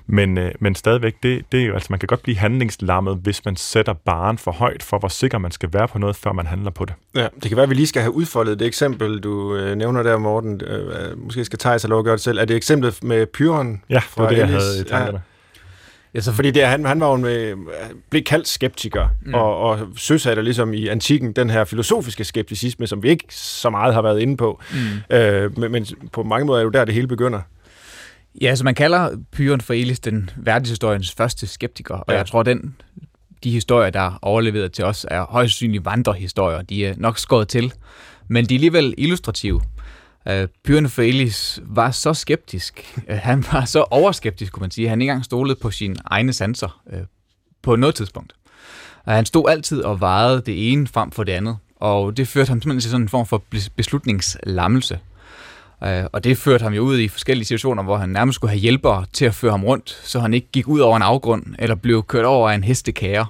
Men, øh, men stadigvæk, det, det er jo, altså man kan godt blive handlingslammet, hvis man sætter baren for højt for, hvor sikker man skal være på noget, før man handler på det. Ja, det kan være, at vi lige skal have udfoldet det eksempel, du øh, nævner der, Morten. Øh, måske skal Thijs have lov at gøre det selv. Er det eksemplet med Pyron? Ja, det var det, jeg havde i tankerne. Ja. Ja, så fordi det, han, han var jo med, blev kaldt skeptiker, mm. og, og søsatte ligesom i antikken den her filosofiske skepticisme, som vi ikke så meget har været inde på. Mm. Øh, men, men på mange måder er det jo der, det hele begynder. Ja, så man kalder Pyron for Elis den verdenshistoriens første skeptiker, og ja. jeg tror, den de historier, der er overleveret til os, er højst sandsynligt vandrehistorier. De er nok skåret til, men de er alligevel illustrative. Pyrene for Elis var så skeptisk. Han var så overskeptisk, kunne man sige. Han ikke engang stolede på sine egne sanser uh, på noget tidspunkt. Han stod altid og vejede det ene frem for det andet, og det førte ham simpelthen til sådan en form for beslutningslammelse. Uh, og det førte ham jo ud i forskellige situationer, hvor han nærmest skulle have hjælpere til at føre ham rundt, så han ikke gik ud over en afgrund, eller blev kørt over af en hestekære.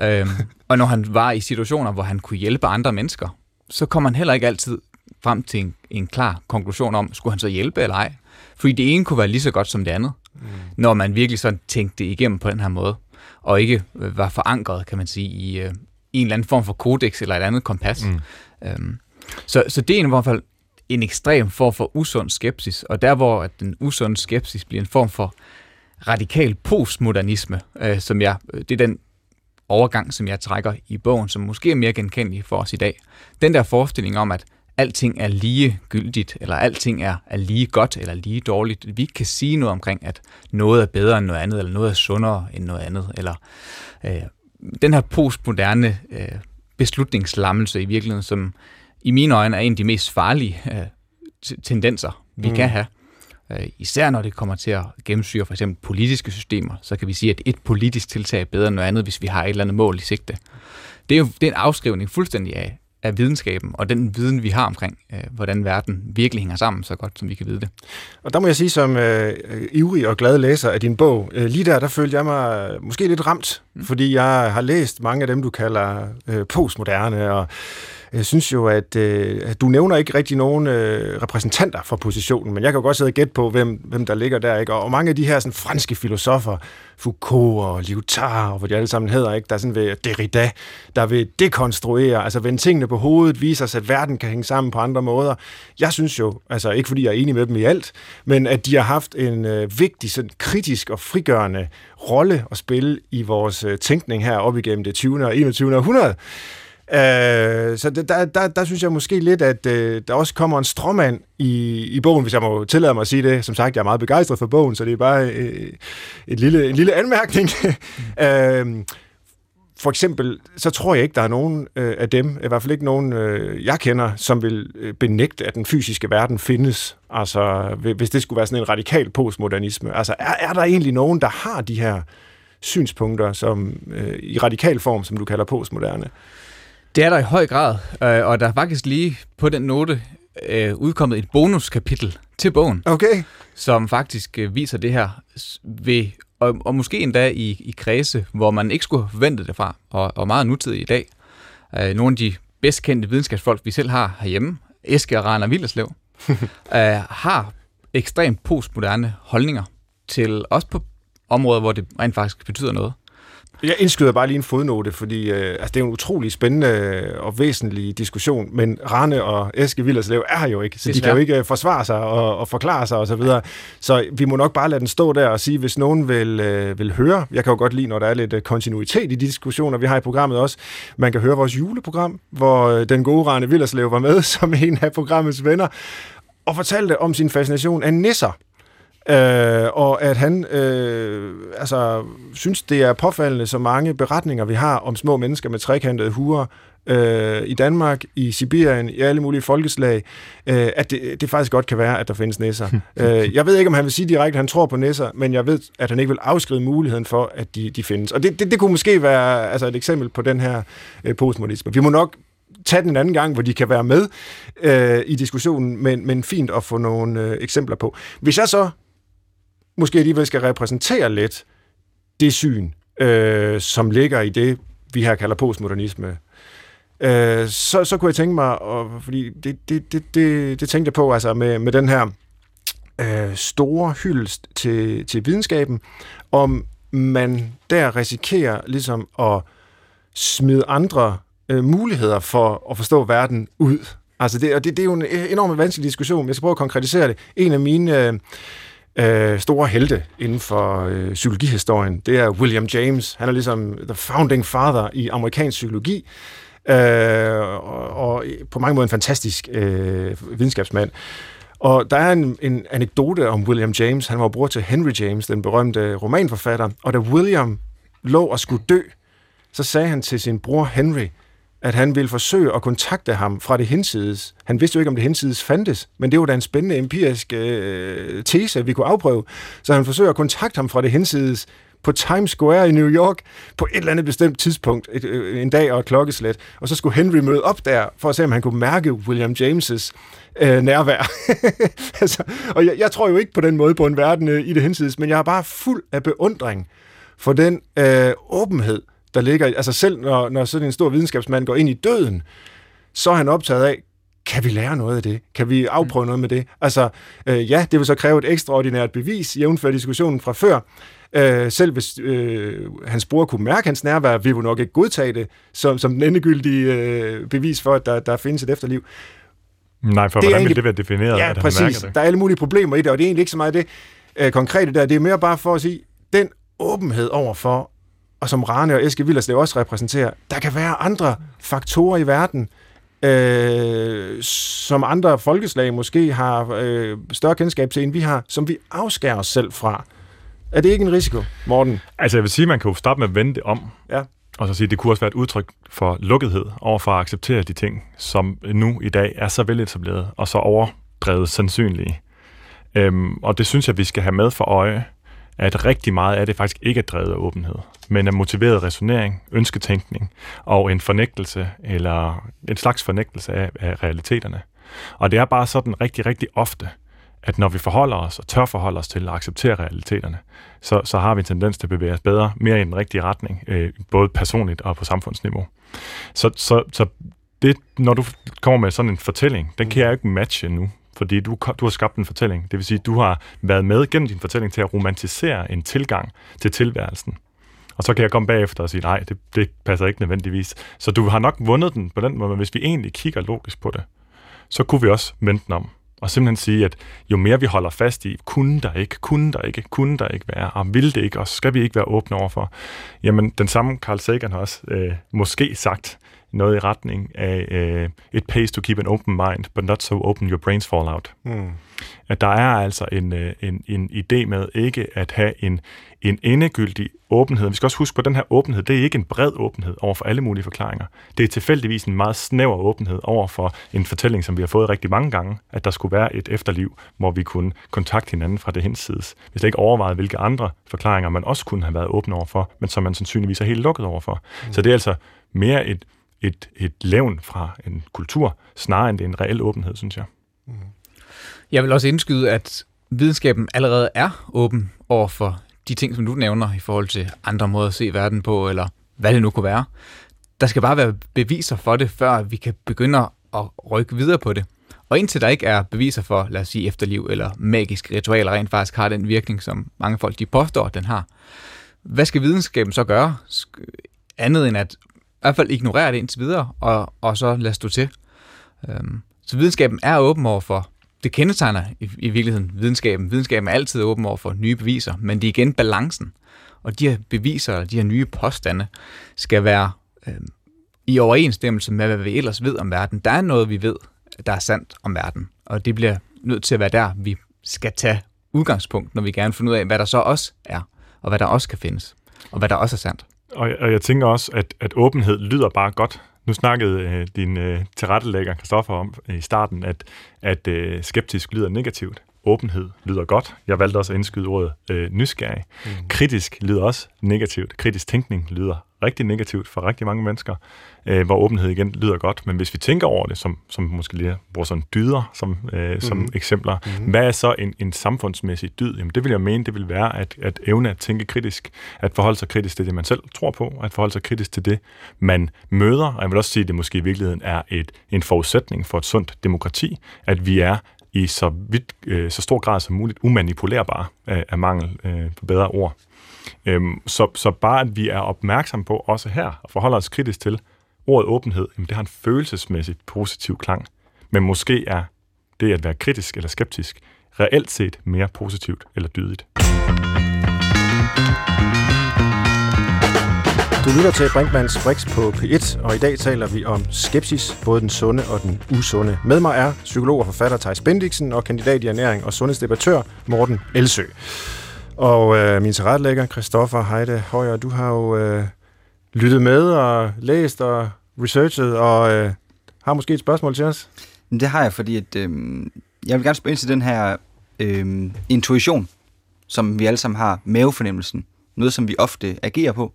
Ja. Uh, og når han var i situationer, hvor han kunne hjælpe andre mennesker, så kom han heller ikke altid frem til en, en klar konklusion om, skulle han så hjælpe eller ej? Fordi det ene kunne være lige så godt som det andet, mm. når man virkelig sådan tænkte det igennem på den her måde, og ikke øh, var forankret, kan man sige, i, øh, i en eller anden form for kodex eller et andet kompas. Mm. Øhm, så, så det er i hvert fald en ekstrem form for usund skepsis, og der hvor at den usunde skepsis bliver en form for radikal postmodernisme, øh, som jeg, det er den overgang, som jeg trækker i bogen, som måske er mere genkendelig for os i dag. Den der forestilling om, at alting er lige gyldigt, eller alting er, er lige godt eller lige dårligt. Vi kan sige noget omkring, at noget er bedre end noget andet, eller noget er sundere end noget andet. Eller øh, den her postmoderne øh, beslutningslammelse i virkeligheden, som i mine øjne er en af de mest farlige øh, tendenser, vi mm. kan have. Øh, især når det kommer til at gennemsyre for eksempel politiske systemer, så kan vi sige, at et politisk tiltag er bedre end noget andet, hvis vi har et eller andet mål i sigte. Det er jo det er en afskrivning fuldstændig af, af videnskaben og den viden, vi har omkring, øh, hvordan verden virkelig hænger sammen, så godt som vi kan vide det. Og der må jeg sige, som øh, ivrig og glad læser af din bog, øh, lige der, der følte jeg mig måske lidt ramt, mm. fordi jeg har læst mange af dem, du kalder øh, postmoderne, og jeg synes jo, at, øh, du nævner ikke rigtig nogen øh, repræsentanter for positionen, men jeg kan jo godt sidde og gætte på, hvem, hvem der ligger der. Ikke? Og, og mange af de her sådan, franske filosofer, Foucault og Lyotard, og hvad de alle sammen hedder, ikke? der er sådan ved Derrida, der vil dekonstruere, altså vende tingene på hovedet, vise os, at verden kan hænge sammen på andre måder. Jeg synes jo, altså ikke fordi jeg er enig med dem i alt, men at de har haft en øh, vigtig, sådan, kritisk og frigørende rolle at spille i vores øh, tænkning her op igennem det 20. og 21. århundrede. Øh, så der, der, der synes jeg måske lidt, at øh, der også kommer en stråmand i, i bogen, hvis jeg må tillade mig at sige det. Som sagt, jeg er meget begejstret for bogen, så det er bare øh, et lille, en lille anmærkning. øh, for eksempel, så tror jeg ikke, der er nogen øh, af dem, i hvert fald ikke nogen, øh, jeg kender, som vil øh, benægte, at den fysiske verden findes. Altså, hvis det skulle være sådan en radikal postmodernisme. Altså, er, er der egentlig nogen, der har de her synspunkter som øh, i radikal form, som du kalder postmoderne? Det er der i høj grad, øh, og der er faktisk lige på den note øh, udkommet et bonuskapitel til bogen, okay. som faktisk øh, viser det her ved, og, og måske endda i, i kredse, hvor man ikke skulle have forventet det fra, og, og meget nutidigt i dag. nogle af de bedst kendte videnskabsfolk, vi selv har herhjemme, Eske og Rainer Villerslev, har ekstremt postmoderne holdninger til også på områder, hvor det rent faktisk betyder noget. Jeg indskyder bare lige en fodnote, fordi øh, altså, det er en utrolig spændende og væsentlig diskussion, men Rane og Eske Villerslev er jo ikke, så de kan jo ikke øh, forsvare sig og, og forklare sig osv. Så, videre. så vi må nok bare lade den stå der og sige, hvis nogen vil, øh, vil høre, jeg kan jo godt lide, når der er lidt øh, kontinuitet i de diskussioner, vi har i programmet også, man kan høre vores juleprogram, hvor øh, den gode Rane Villerslev var med som en af programmets venner, og fortalte om sin fascination af nisser. Øh, og at han øh, altså, synes, det er påfaldende, så mange beretninger vi har om små mennesker med trekantede huer øh, i Danmark, i Sibirien, i alle mulige folkeslag, øh, at det, det faktisk godt kan være, at der findes næsser. øh, jeg ved ikke, om han vil sige direkte, at han tror på næsser, men jeg ved, at han ikke vil afskrive muligheden for, at de, de findes. Og det, det, det kunne måske være altså et eksempel på den her øh, postmodernisme. Vi må nok tage den en anden gang, hvor de kan være med øh, i diskussionen, men, men fint at få nogle øh, eksempler på. Hvis jeg så måske alligevel skal repræsentere lidt det syn, øh, som ligger i det, vi her kalder postmodernisme, øh, så, så kunne jeg tænke mig, og, fordi det, det, det, det, det tænkte jeg på, altså med, med den her øh, store hyldest til, til videnskaben, om man der risikerer ligesom at smide andre øh, muligheder for at forstå verden ud. Altså det, og det, det er jo en enormt vanskelig diskussion. Jeg skal prøve at konkretisere det. En af mine øh, øh, store helte inden for øh, psykologihistorien, det er William James. Han er ligesom the founding father i amerikansk psykologi, øh, og, og på mange måder en fantastisk øh, videnskabsmand. Og der er en, en anekdote om William James. Han var bror til Henry James, den berømte romanforfatter. Og da William lå og skulle dø, så sagde han til sin bror Henry, at han ville forsøge at kontakte ham fra det hinsides. Han vidste jo ikke, om det hinsides fandtes, men det var da en spændende empirisk øh, tese, vi kunne afprøve. Så han forsøger at kontakte ham fra det hinsides på Times Square i New York på et eller andet bestemt tidspunkt, et, øh, en dag og et klokkeslæt. Og så skulle Henry møde op der, for at se, om han kunne mærke William James' øh, nærvær. altså, og jeg, jeg tror jo ikke på den måde på en verden øh, i det hinsides, men jeg er bare fuld af beundring for den øh, åbenhed, der ligger... Altså selv når, når sådan en stor videnskabsmand går ind i døden, så er han optaget af, kan vi lære noget af det? Kan vi afprøve mm. noget med det? Altså, øh, ja, det vil så kræve et ekstraordinært bevis, jævnfør diskussionen fra før. Øh, selv hvis øh, hans bror kunne mærke hans nærvær, vi jo nok ikke godtage det som, som den endegyldige øh, bevis for, at der, der findes et efterliv. Nej, for det hvordan vil det være defineret? Ja, at præcis. Det? Der er alle mulige problemer i det, og det er egentlig ikke så meget det øh, konkrete der. Det er mere bare for at sige, den åbenhed over for, og som Rane og Eske Villerslev også repræsenterer, der kan være andre faktorer i verden, øh, som andre folkeslag måske har øh, større kendskab til, end vi har, som vi afskærer os selv fra. Er det ikke en risiko, Morten? Altså jeg vil sige, at man kan jo starte med at vende det om. Ja. Og så sige, at det kunne også være et udtryk for lukkethed over for at acceptere de ting, som nu i dag er så veletableret og så overdrevet sandsynlige. Øhm, og det synes jeg, vi skal have med for øje, at rigtig meget af det faktisk ikke er drevet af åbenhed, men af motiveret resonering, ønsketænkning og en fornægtelse, eller en slags fornægtelse af, af realiteterne. Og det er bare sådan rigtig, rigtig ofte, at når vi forholder os og tør forholde os til at acceptere realiteterne, så, så har vi en tendens til at bevæge os bedre, mere i den rigtige retning, øh, både personligt og på samfundsniveau. Så, så, så det, når du kommer med sådan en fortælling, den kan jeg ikke matche nu, fordi du, du har skabt en fortælling. Det vil sige, du har været med gennem din fortælling til at romantisere en tilgang til tilværelsen. Og så kan jeg komme bagefter og sige, nej, det, det passer ikke nødvendigvis. Så du har nok vundet den på den måde, men hvis vi egentlig kigger logisk på det, så kunne vi også vente den om. Og simpelthen sige, at jo mere vi holder fast i, kunne der ikke, kunne der ikke, kunne der ikke være, og vil det ikke, og skal vi ikke være åbne overfor. Jamen, den samme Carl Sagan har også øh, måske sagt noget i retning af, øh, it pays to keep an open mind, but not so open your brains fall out. Mm. At der er altså en, øh, en, en idé med ikke at have en, en endegyldig åbenhed. Vi skal også huske på, at den her åbenhed, det er ikke en bred åbenhed over for alle mulige forklaringer. Det er tilfældigvis en meget snæver åbenhed over for en fortælling, som vi har fået rigtig mange gange, at der skulle være et efterliv, hvor vi kunne kontakte hinanden fra det hensides. Hvis det ikke overvejet, hvilke andre forklaringer man også kunne have været åbne over for, men som man sandsynligvis er helt lukket over for. Mm. Så det er altså mere et, et, et levn fra en kultur, snarere end det er en reel åbenhed, synes jeg. Mm. Jeg vil også indskyde, at videnskaben allerede er åben over for de ting, som du nævner i forhold til andre måder at se verden på, eller hvad det nu kunne være. Der skal bare være beviser for det, før vi kan begynde at rykke videre på det. Og indtil der ikke er beviser for, lad os sige, efterliv eller magiske ritualer rent faktisk har den virkning, som mange folk de påstår, at den har, hvad skal videnskaben så gøre? Andet end at hvert fald ignorere det indtil videre, og, og så lade stå til. Øhm, så videnskaben er åben over for det kendetegner i, i virkeligheden videnskaben. Videnskaben er altid åben over for nye beviser, men det er igen balancen. Og de her beviser, de her nye påstande, skal være øh, i overensstemmelse med, hvad vi ellers ved om verden. Der er noget, vi ved, der er sandt om verden, og det bliver nødt til at være der, vi skal tage udgangspunkt, når vi gerne finder ud af, hvad der så også er, og hvad der også kan findes, og hvad der også er sandt. Og, og jeg tænker også, at, at åbenhed lyder bare godt. Nu snakkede øh, din øh, tilrettelægger, Kristoffer, om i starten, at, at øh, skeptisk lyder negativt. åbenhed lyder godt. Jeg valgte også at indskyde ordet øh, nysgerrig. Mm. Kritisk lyder også negativt. Kritisk tænkning lyder rigtig negativt for rigtig mange mennesker, øh, hvor åbenhed igen lyder godt. Men hvis vi tænker over det, som, som måske lige bruger sådan dyder som, øh, som eksempler, mm. hvad er så en, en samfundsmæssig dyd? Jamen det vil jeg mene, det vil være at, at evne at tænke kritisk, at forholde sig kritisk til det, man selv tror på, at forholde sig kritisk til det, man møder. Og jeg vil også sige, at det måske i virkeligheden er et, en forudsætning for et sundt demokrati, at vi er i så, vidt, øh, så stor grad som muligt umanipulerbare af, af mangel øh, på bedre ord. Øhm, så, så bare at vi er opmærksom på, også her, og forholder os kritisk til, ordet åbenhed, jamen det har en følelsesmæssigt positiv klang. Men måske er det at være kritisk eller skeptisk reelt set mere positivt eller dydigt. Du lytter til Brinkmanns Brix på P1, og i dag taler vi om skepsis, både den sunde og den usunde. Med mig er psykolog og forfatter Thijs Bendiksen og kandidat i ernæring og sundhedsdebattør Morten Elsø. Og øh, min tilrettelægger, Christoffer Heide Højer, du har jo øh, lyttet med og læst og researchet, og øh, har måske et spørgsmål til os? Det har jeg, fordi at, øh, jeg vil gerne spørge ind til den her øh, intuition, som vi alle sammen har, mavefornemmelsen. Noget, som vi ofte agerer på,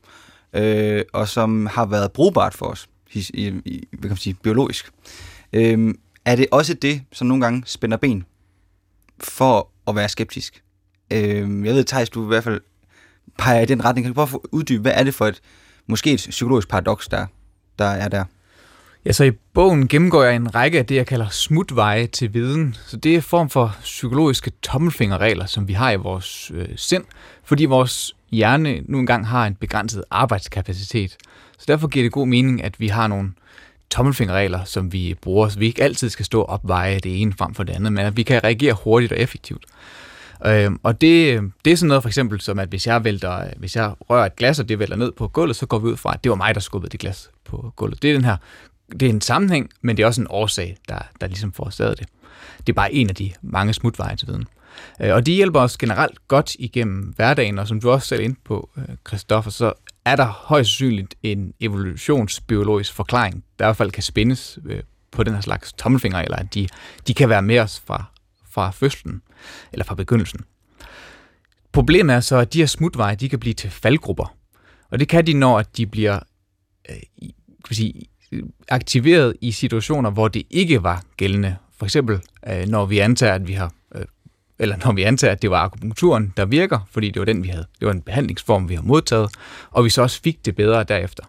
øh, og som har været brugbart for os, i, i, hvad kan man sige, biologisk. Øh, er det også det, som nogle gange spænder ben for at være skeptisk? Øh, jeg ved, Thijs, du i hvert fald peger i den retning. Kan du prøve at uddybe, hvad er det for et, måske et psykologisk paradoks, der, der er der? Ja, så i bogen gennemgår jeg en række af det, jeg kalder smutveje til viden. Så det er en form for psykologiske tommelfingerregler, som vi har i vores øh, sind, fordi vores hjerne nu engang har en begrænset arbejdskapacitet. Så derfor giver det god mening, at vi har nogle tommelfingerregler, som vi bruger, så vi ikke altid skal stå og opveje det ene frem for det andet, men at vi kan reagere hurtigt og effektivt. Øh, og det, det er sådan noget for eksempel som, at hvis jeg, vælter, hvis jeg rører et glas, og det vælter ned på gulvet, så går vi ud fra, at det var mig, der skubbede det glas på gulvet. Det er den her det er en sammenhæng, men det er også en årsag, der, der ligesom forårsagede det. Det er bare en af de mange smutveje til viden. Øh, og de hjælper os generelt godt igennem hverdagen, og som du også selv ind på, Kristoffer, Christoffer, så er der højst sandsynligt en evolutionsbiologisk forklaring, der i hvert fald kan spændes øh, på den her slags tommelfinger, eller at de, de kan være med os fra, fra fødslen, eller fra begyndelsen. Problemet er så, at de her smutveje, de kan blive til faldgrupper. Og det kan de, når de bliver øh, kan sige, aktiveret i situationer, hvor det ikke var gældende. For eksempel, øh, når vi antager, at vi har øh, eller når vi antager, at det var akupunkturen, der virker, fordi det var den, vi havde. Det var en behandlingsform, vi har modtaget, og vi så også fik det bedre derefter.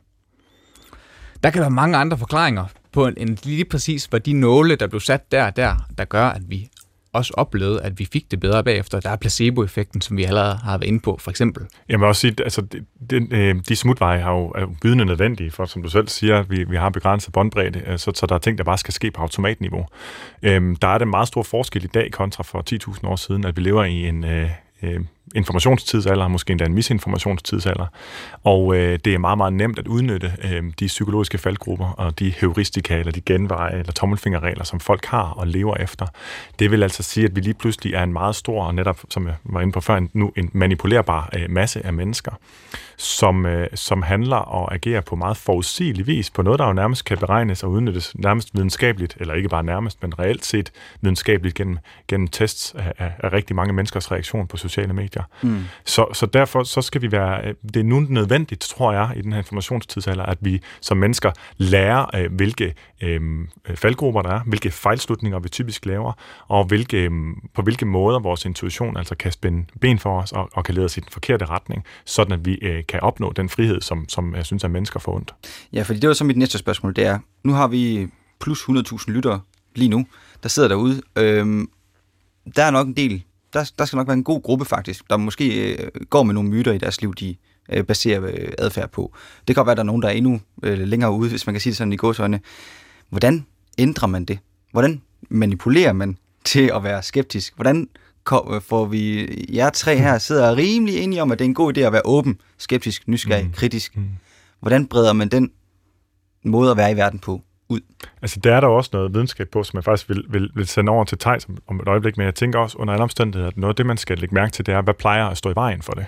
Der kan være mange andre forklaringer på en, lige præcis, hvad de nåle, der blev sat der der, der gør, at vi også oplevet, at vi fik det bedre bagefter. Der er placeboeffekten, som vi allerede har været inde på, for eksempel. Jeg må også sige, altså, de, de øh, smutveje har jo, er jo bydende nødvendige, for som du selv siger, vi, vi har begrænset båndbredde, øh, så, så der er ting, der bare skal ske på automatniveau. Øhm, der er det meget stor forskel i dag kontra for 10.000 år siden, at vi lever i en, øh, øh, informationstidsalder, måske endda en misinformationstidsalder. Og øh, det er meget, meget nemt at udnytte øh, de psykologiske faldgrupper og de heuristika eller de genveje eller tommelfingerregler, som folk har og lever efter. Det vil altså sige, at vi lige pludselig er en meget stor og netop, som jeg var inde på før, nu en manipulerbar øh, masse af mennesker, som, øh, som handler og agerer på meget forudsigelig vis, på noget, der jo nærmest kan beregnes og udnyttes nærmest videnskabeligt, eller ikke bare nærmest, men reelt set videnskabeligt gennem, gennem tests af, af, af rigtig mange menneskers reaktion på sociale medier. Mm. Så, så derfor så skal vi være, det er nu nødvendigt, tror jeg, i den her informationstidsalder, at vi som mennesker lærer, øh, hvilke øh, faldgrupper der er, hvilke fejlslutninger vi typisk laver, og hvilke, øh, på hvilke måder vores intuition altså kan spænde ben for os og, og kan lede os i den forkerte retning, sådan at vi øh, kan opnå den frihed, som, som jeg synes, at mennesker får ondt. Ja, fordi det var så mit næste spørgsmål, det er, nu har vi plus 100.000 lyttere lige nu, der sidder derude. Øhm, der er nok en del, der, der skal nok være en god gruppe faktisk, der måske øh, går med nogle myter i deres liv, de øh, baserer øh, adfærd på. Det kan godt være, at der er nogen, der er endnu øh, længere ude, hvis man kan sige det sådan i godsøjne. Hvordan ændrer man det? Hvordan manipulerer man til at være skeptisk? Hvordan får vi jer tre her sidder rimelig enige om, at det er en god idé at være åben, skeptisk, nysgerrig, mm. kritisk. Mm. Hvordan breder man den måde at være i verden på ud? Altså, der er der også noget videnskab på, som jeg faktisk vil, vil, vil sende over til Thijs om, om et øjeblik, men jeg tænker også under alle omstændigheder, at noget af det, man skal lægge mærke til, det er, hvad plejer at stå i vejen for det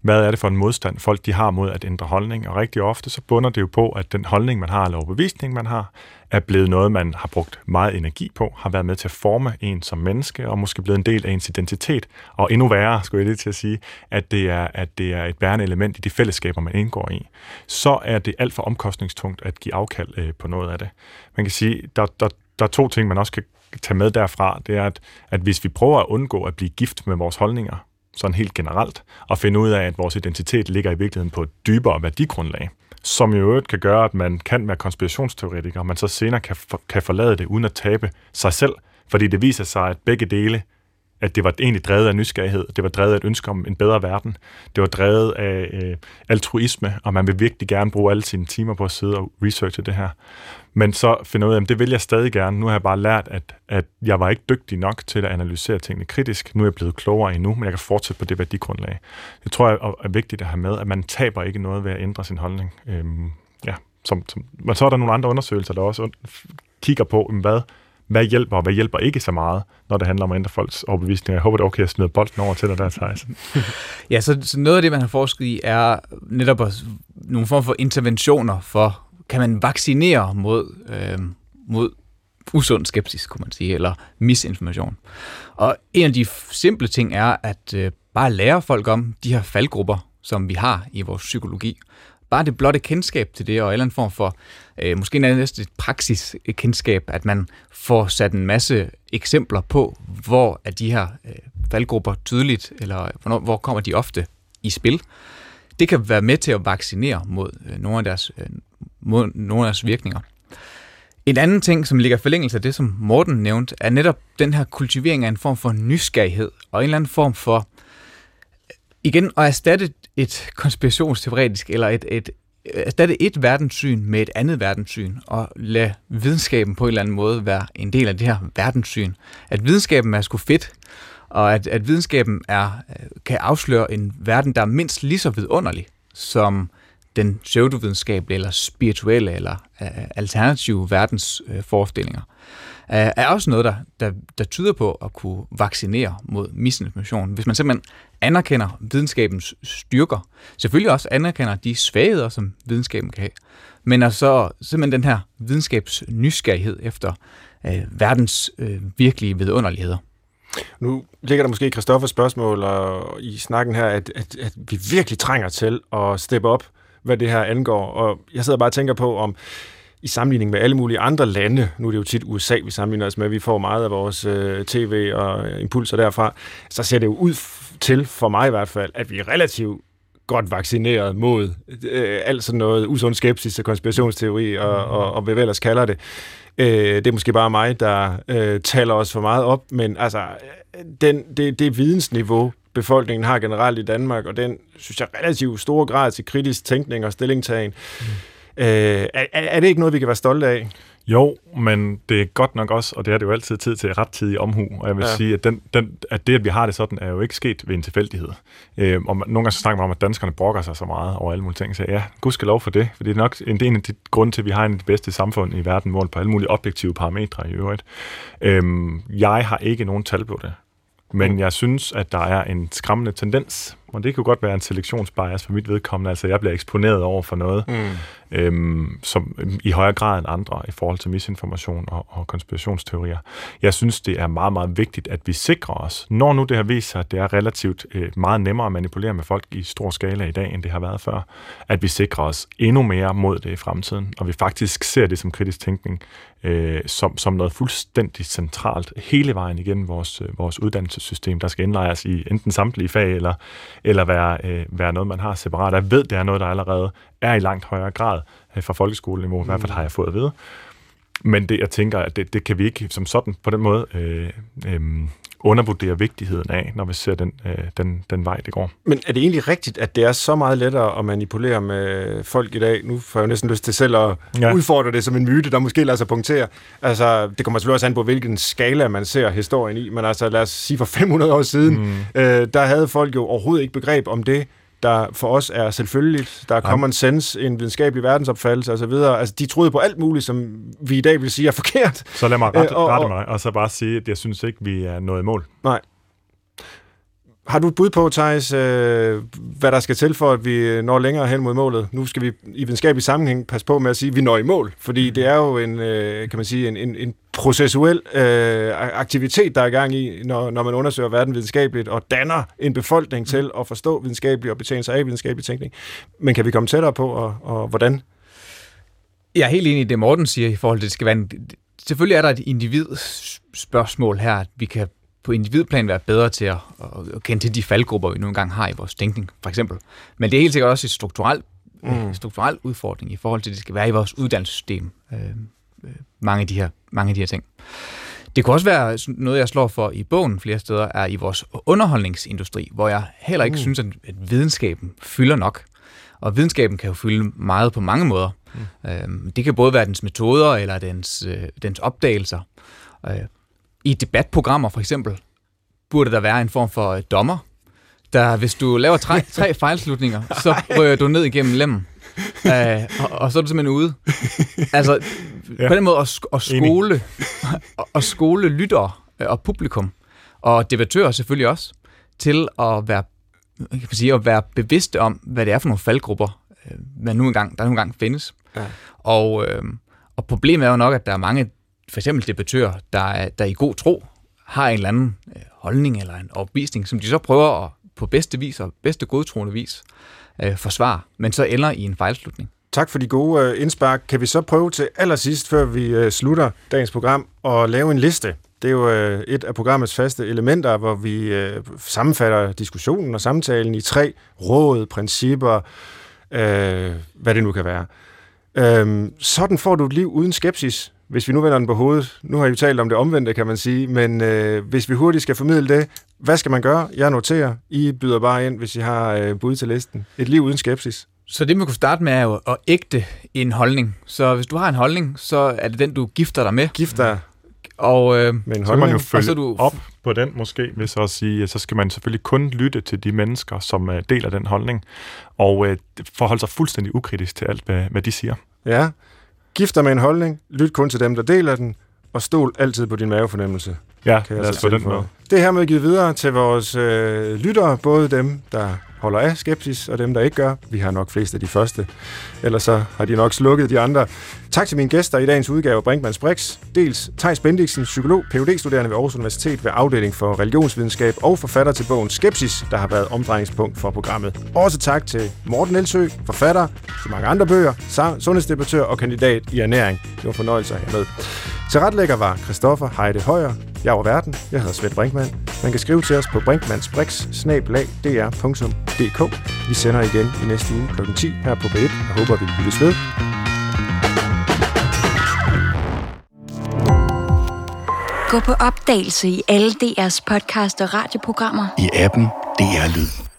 hvad er det for en modstand, folk de har mod at ændre holdning, og rigtig ofte så bunder det jo på, at den holdning, man har, eller overbevisning, man har, er blevet noget, man har brugt meget energi på, har været med til at forme en som menneske, og måske blevet en del af ens identitet. Og endnu værre, skulle jeg lige til at sige, at det er, at det er et bærende element i de fællesskaber, man indgår i. Så er det alt for omkostningstungt at give afkald øh, på noget af det. Man kan sige, der, der, der er to ting, man også kan tage med derfra. Det er, at, at hvis vi prøver at undgå at blive gift med vores holdninger, sådan helt generelt, og finde ud af, at vores identitet ligger i virkeligheden på et dybere værdigrundlag, som i øvrigt kan gøre, at man kan være konspirationsteoretiker, og man så senere kan, for, kan forlade det uden at tabe sig selv, fordi det viser sig, at begge dele at det var egentlig drevet af nysgerrighed, det var drevet af et ønske om en bedre verden, det var drevet af øh, altruisme, og man vil virkelig gerne bruge alle sine timer på at sidde og researche det her. Men så finder ud af, at det vil jeg stadig gerne. Nu har jeg bare lært, at, at jeg var ikke dygtig nok til at analysere tingene kritisk. Nu er jeg blevet klogere endnu, men jeg kan fortsætte på det værdigrundlag. Det tror jeg er vigtigt at have med, at man taber ikke noget ved at ændre sin holdning. Øhm, ja, som, som, men så er der nogle andre undersøgelser, der også kigger på, hvad hvad hjælper og hvad hjælper ikke så meget, når det handler om at ændre folks overbevisninger. Jeg håber, det er okay at smide bolden over til dig der, Thijs. ja, så, så noget af det, man har forsket i, er netop nogle form for interventioner for, kan man vaccinere mod, øh, mod usund skepsis, kunne man sige, eller misinformation. Og en af de simple ting er at øh, bare lære folk om de her faldgrupper, som vi har i vores psykologi bare det blotte kendskab til det, og en eller anden form for, øh, måske næsten et praksiskendskab, at man får sat en masse eksempler på, hvor er de her øh, faldgrupper tydeligt, eller hvornår, hvor kommer de ofte i spil. Det kan være med til at vaccinere mod øh, nogle, af deres, øh, mod nogle af deres virkninger. En anden ting, som ligger i forlængelse af det, som Morten nævnte, er netop den her kultivering af en form for nysgerrighed, og en eller anden form for, øh, igen, at erstatte et konspirationsteoretisk, eller et, et, altså, erstatte et verdenssyn med et andet verdenssyn, og lade videnskaben på en eller anden måde være en del af det her verdenssyn. At videnskaben er sgu fedt, og at, at videnskaben er, øh, kan afsløre en verden, der er mindst lige så vidunderlig, som den pseudovidenskabelige, eller spirituelle, eller øh, alternative verdens forestillinger er også noget, der, der, der tyder på at kunne vaccinere mod misinformation. Hvis man simpelthen anerkender videnskabens styrker, selvfølgelig også anerkender de svagheder, som videnskaben kan have, men altså simpelthen den her videnskabs nysgerrighed efter øh, verdens øh, virkelige vidunderligheder. Nu ligger der måske Christoffers spørgsmål og i snakken her, at, at, at vi virkelig trænger til at steppe op, hvad det her angår. Og jeg sidder bare og tænker på, om i sammenligning med alle mulige andre lande, nu er det jo tit USA, vi sammenligner os med, vi får meget af vores øh, tv og impulser derfra, så ser det jo ud til, for mig i hvert fald, at vi er relativt godt vaccineret mod øh, alt sådan noget usund skepsis og konspirationsteori og, og, og hvad vi ellers kalder det. Øh, det er måske bare mig, der øh, taler os for meget op, men altså, den, det, det vidensniveau, befolkningen har generelt i Danmark, og den, synes jeg, relativt store grad til kritisk tænkning og stillingtagen, mm Øh, er, er det ikke noget, vi kan være stolte af? Jo, men det er godt nok også, og det er det jo altid tid til rettidig omhu. Og jeg vil ja. sige, at, den, den, at det, at vi har det sådan, er jo ikke sket ved en tilfældighed. Øh, og nogle gange så snakker man om, at danskerne brokker sig så meget over alle mulige ting. Så ja, gud skal lov for det, for det er nok en, en af de grunde til, at vi har en af de bedste samfund i verden, målt på alle mulige objektive parametre i øvrigt. Øh, jeg har ikke nogen tal på det. Men mm. jeg synes, at der er en skræmmende tendens, og det kunne godt være en selektionsbias for mit vedkommende, altså jeg bliver eksponeret over for noget, mm. øhm, som i højere grad end andre i forhold til misinformation og, og konspirationsteorier. Jeg synes, det er meget, meget vigtigt, at vi sikrer os, når nu det har vist sig, at det er relativt øh, meget nemmere at manipulere med folk i stor skala i dag, end det har været før, at vi sikrer os endnu mere mod det i fremtiden, og vi faktisk ser det som kritisk tænkning, øh, som, som noget fuldstændig centralt hele vejen igennem vores, øh, vores uddannelsessystem, der skal indlejres i enten samtlige fag eller, eller være, øh, være noget, man har separat. Jeg ved, det er noget, der allerede er i langt højere grad øh, fra folkeskoleniveau, mm. i hvert fald har jeg fået at vide. Men det, jeg tænker, at det, det kan vi ikke som sådan på den måde øh, øh, undervurdere vigtigheden af, når vi ser den, øh, den, den vej, det går. Men er det egentlig rigtigt, at det er så meget lettere at manipulere med folk i dag? Nu får jeg jo næsten lyst til selv at ja. udfordre det som en myte, der måske lader sig punktere. Altså, det kommer selvfølgelig også an på, hvilken skala man ser historien i, men altså lad os sige for 500 år siden, mm. øh, der havde folk jo overhovedet ikke begreb om det, der for os er selvfølgeligt. Der er common sense, en videnskabelig verdensopfattelse osv. Altså, de troede på alt muligt, som vi i dag vil sige er forkert. Så lad mig rette, øh, rette mig, og så bare sige, at jeg synes ikke, vi er nået i mål. Nej. Har du et bud på, Thijs, øh, hvad der skal til for, at vi når længere hen mod målet? Nu skal vi i videnskabelig sammenhæng passe på med at sige, at vi når i mål, fordi det er jo en, øh, kan man sige, en, en, en processuel øh, aktivitet, der er i gang i, når, når man undersøger verden videnskabeligt og danner en befolkning til at forstå videnskabelig og betjene sig af videnskabelig tænkning. Men kan vi komme tættere på, og, og hvordan? Jeg er helt enig i det, Morten siger i forhold til, at det skal være en, selvfølgelig er der et individspørgsmål her, at vi kan på individplan være bedre til at, at kende til de faldgrupper, vi nogle gange har i vores tænkning, for eksempel. Men det er helt sikkert også et strukturelt, mm. strukturel udfordring i forhold til, at det skal være i vores uddannelsessystem. Øh, øh, mange, af de her, mange af de her ting. Det kunne også være noget, jeg slår for i bogen flere steder, er i vores underholdningsindustri, hvor jeg heller ikke mm. synes, at videnskaben fylder nok. Og videnskaben kan jo fylde meget på mange måder. Mm. Øhm, det kan både være dens metoder eller dens, øh, dens opdagelser. Øh, I debatprogrammer for eksempel burde der være en form for øh, dommer, der hvis du laver tre, tre fejlslutninger, så rører du ned igennem lemmen. Øh, og, og så er du simpelthen ude. Altså, ja. på den måde at, at skole, at skole lyttere øh, og publikum, og debattører selvfølgelig også, til at være, kan man sige, at være bevidste om, hvad det er for nogle faldgrupper, øh, man nu engang, der nu engang findes. Ja. Og, øh, og problemet er jo nok, at der er mange, for eksempel debattører, der, der i god tro har en eller anden øh, holdning eller en opvisning, som de så prøver at på bedste vis og bedste godtroende vis øh, forsvare, men så ender i en fejlslutning. Tak for de gode øh, indspark. Kan vi så prøve til allersidst, før vi øh, slutter dagens program, at lave en liste? Det er jo øh, et af programmets faste elementer, hvor vi øh, sammenfatter diskussionen og samtalen i tre råd, principper, øh, hvad det nu kan være. Øh, sådan får du et liv uden skepsis, hvis vi nu vender den på hovedet. Nu har I jo talt om det omvendte, kan man sige, men øh, hvis vi hurtigt skal formidle det, hvad skal man gøre? Jeg noterer. I byder bare ind, hvis I har øh, bud til listen. Et liv uden skepsis. Så det, man kunne starte med, er jo at ægte en holdning. Så hvis du har en holdning, så er det den, du gifter dig med. Gifter og, øh, med en så man jo følge så du... op på den måske, hvis så at sige, så skal man selvfølgelig kun lytte til de mennesker, som uh, deler den holdning, og uh, forholde sig fuldstændig ukritisk til alt, hvad, hvad de siger. Ja, gifter med en holdning, lyt kun til dem, der deler den, og stol altid på din mavefornemmelse. Ja, lad os få den med. Det er hermed givet videre til vores øh, lyttere, både dem, der holder af skepsis, og dem, der ikke gør. Vi har nok flest af de første. Ellers så har de nok slukket de andre. Tak til mine gæster i dagens udgave af Brinkmanns Brix. Dels Thijs Bendiksen, psykolog, phd studerende ved Aarhus Universitet ved afdeling for religionsvidenskab og forfatter til bogen Skepsis, der har været omdrejningspunkt for programmet. Også tak til Morten Elsø, forfatter til mange andre bøger, sundhedsdebattør og kandidat i ernæring. Det var fornøjelse at have med. Tilretlægger var Christoffer Heide Højer. Jeg var verden. Jeg hedder Svend Brinkmann. Man kan skrive til os på brinkmannsbrix.dr.dk. Vi sender igen i næste uge kl. 10 her på B1. Jeg håber, vi lyttes ved. Gå på opdagelse i alle DR's podcast og radioprogrammer. I appen DR Lyd.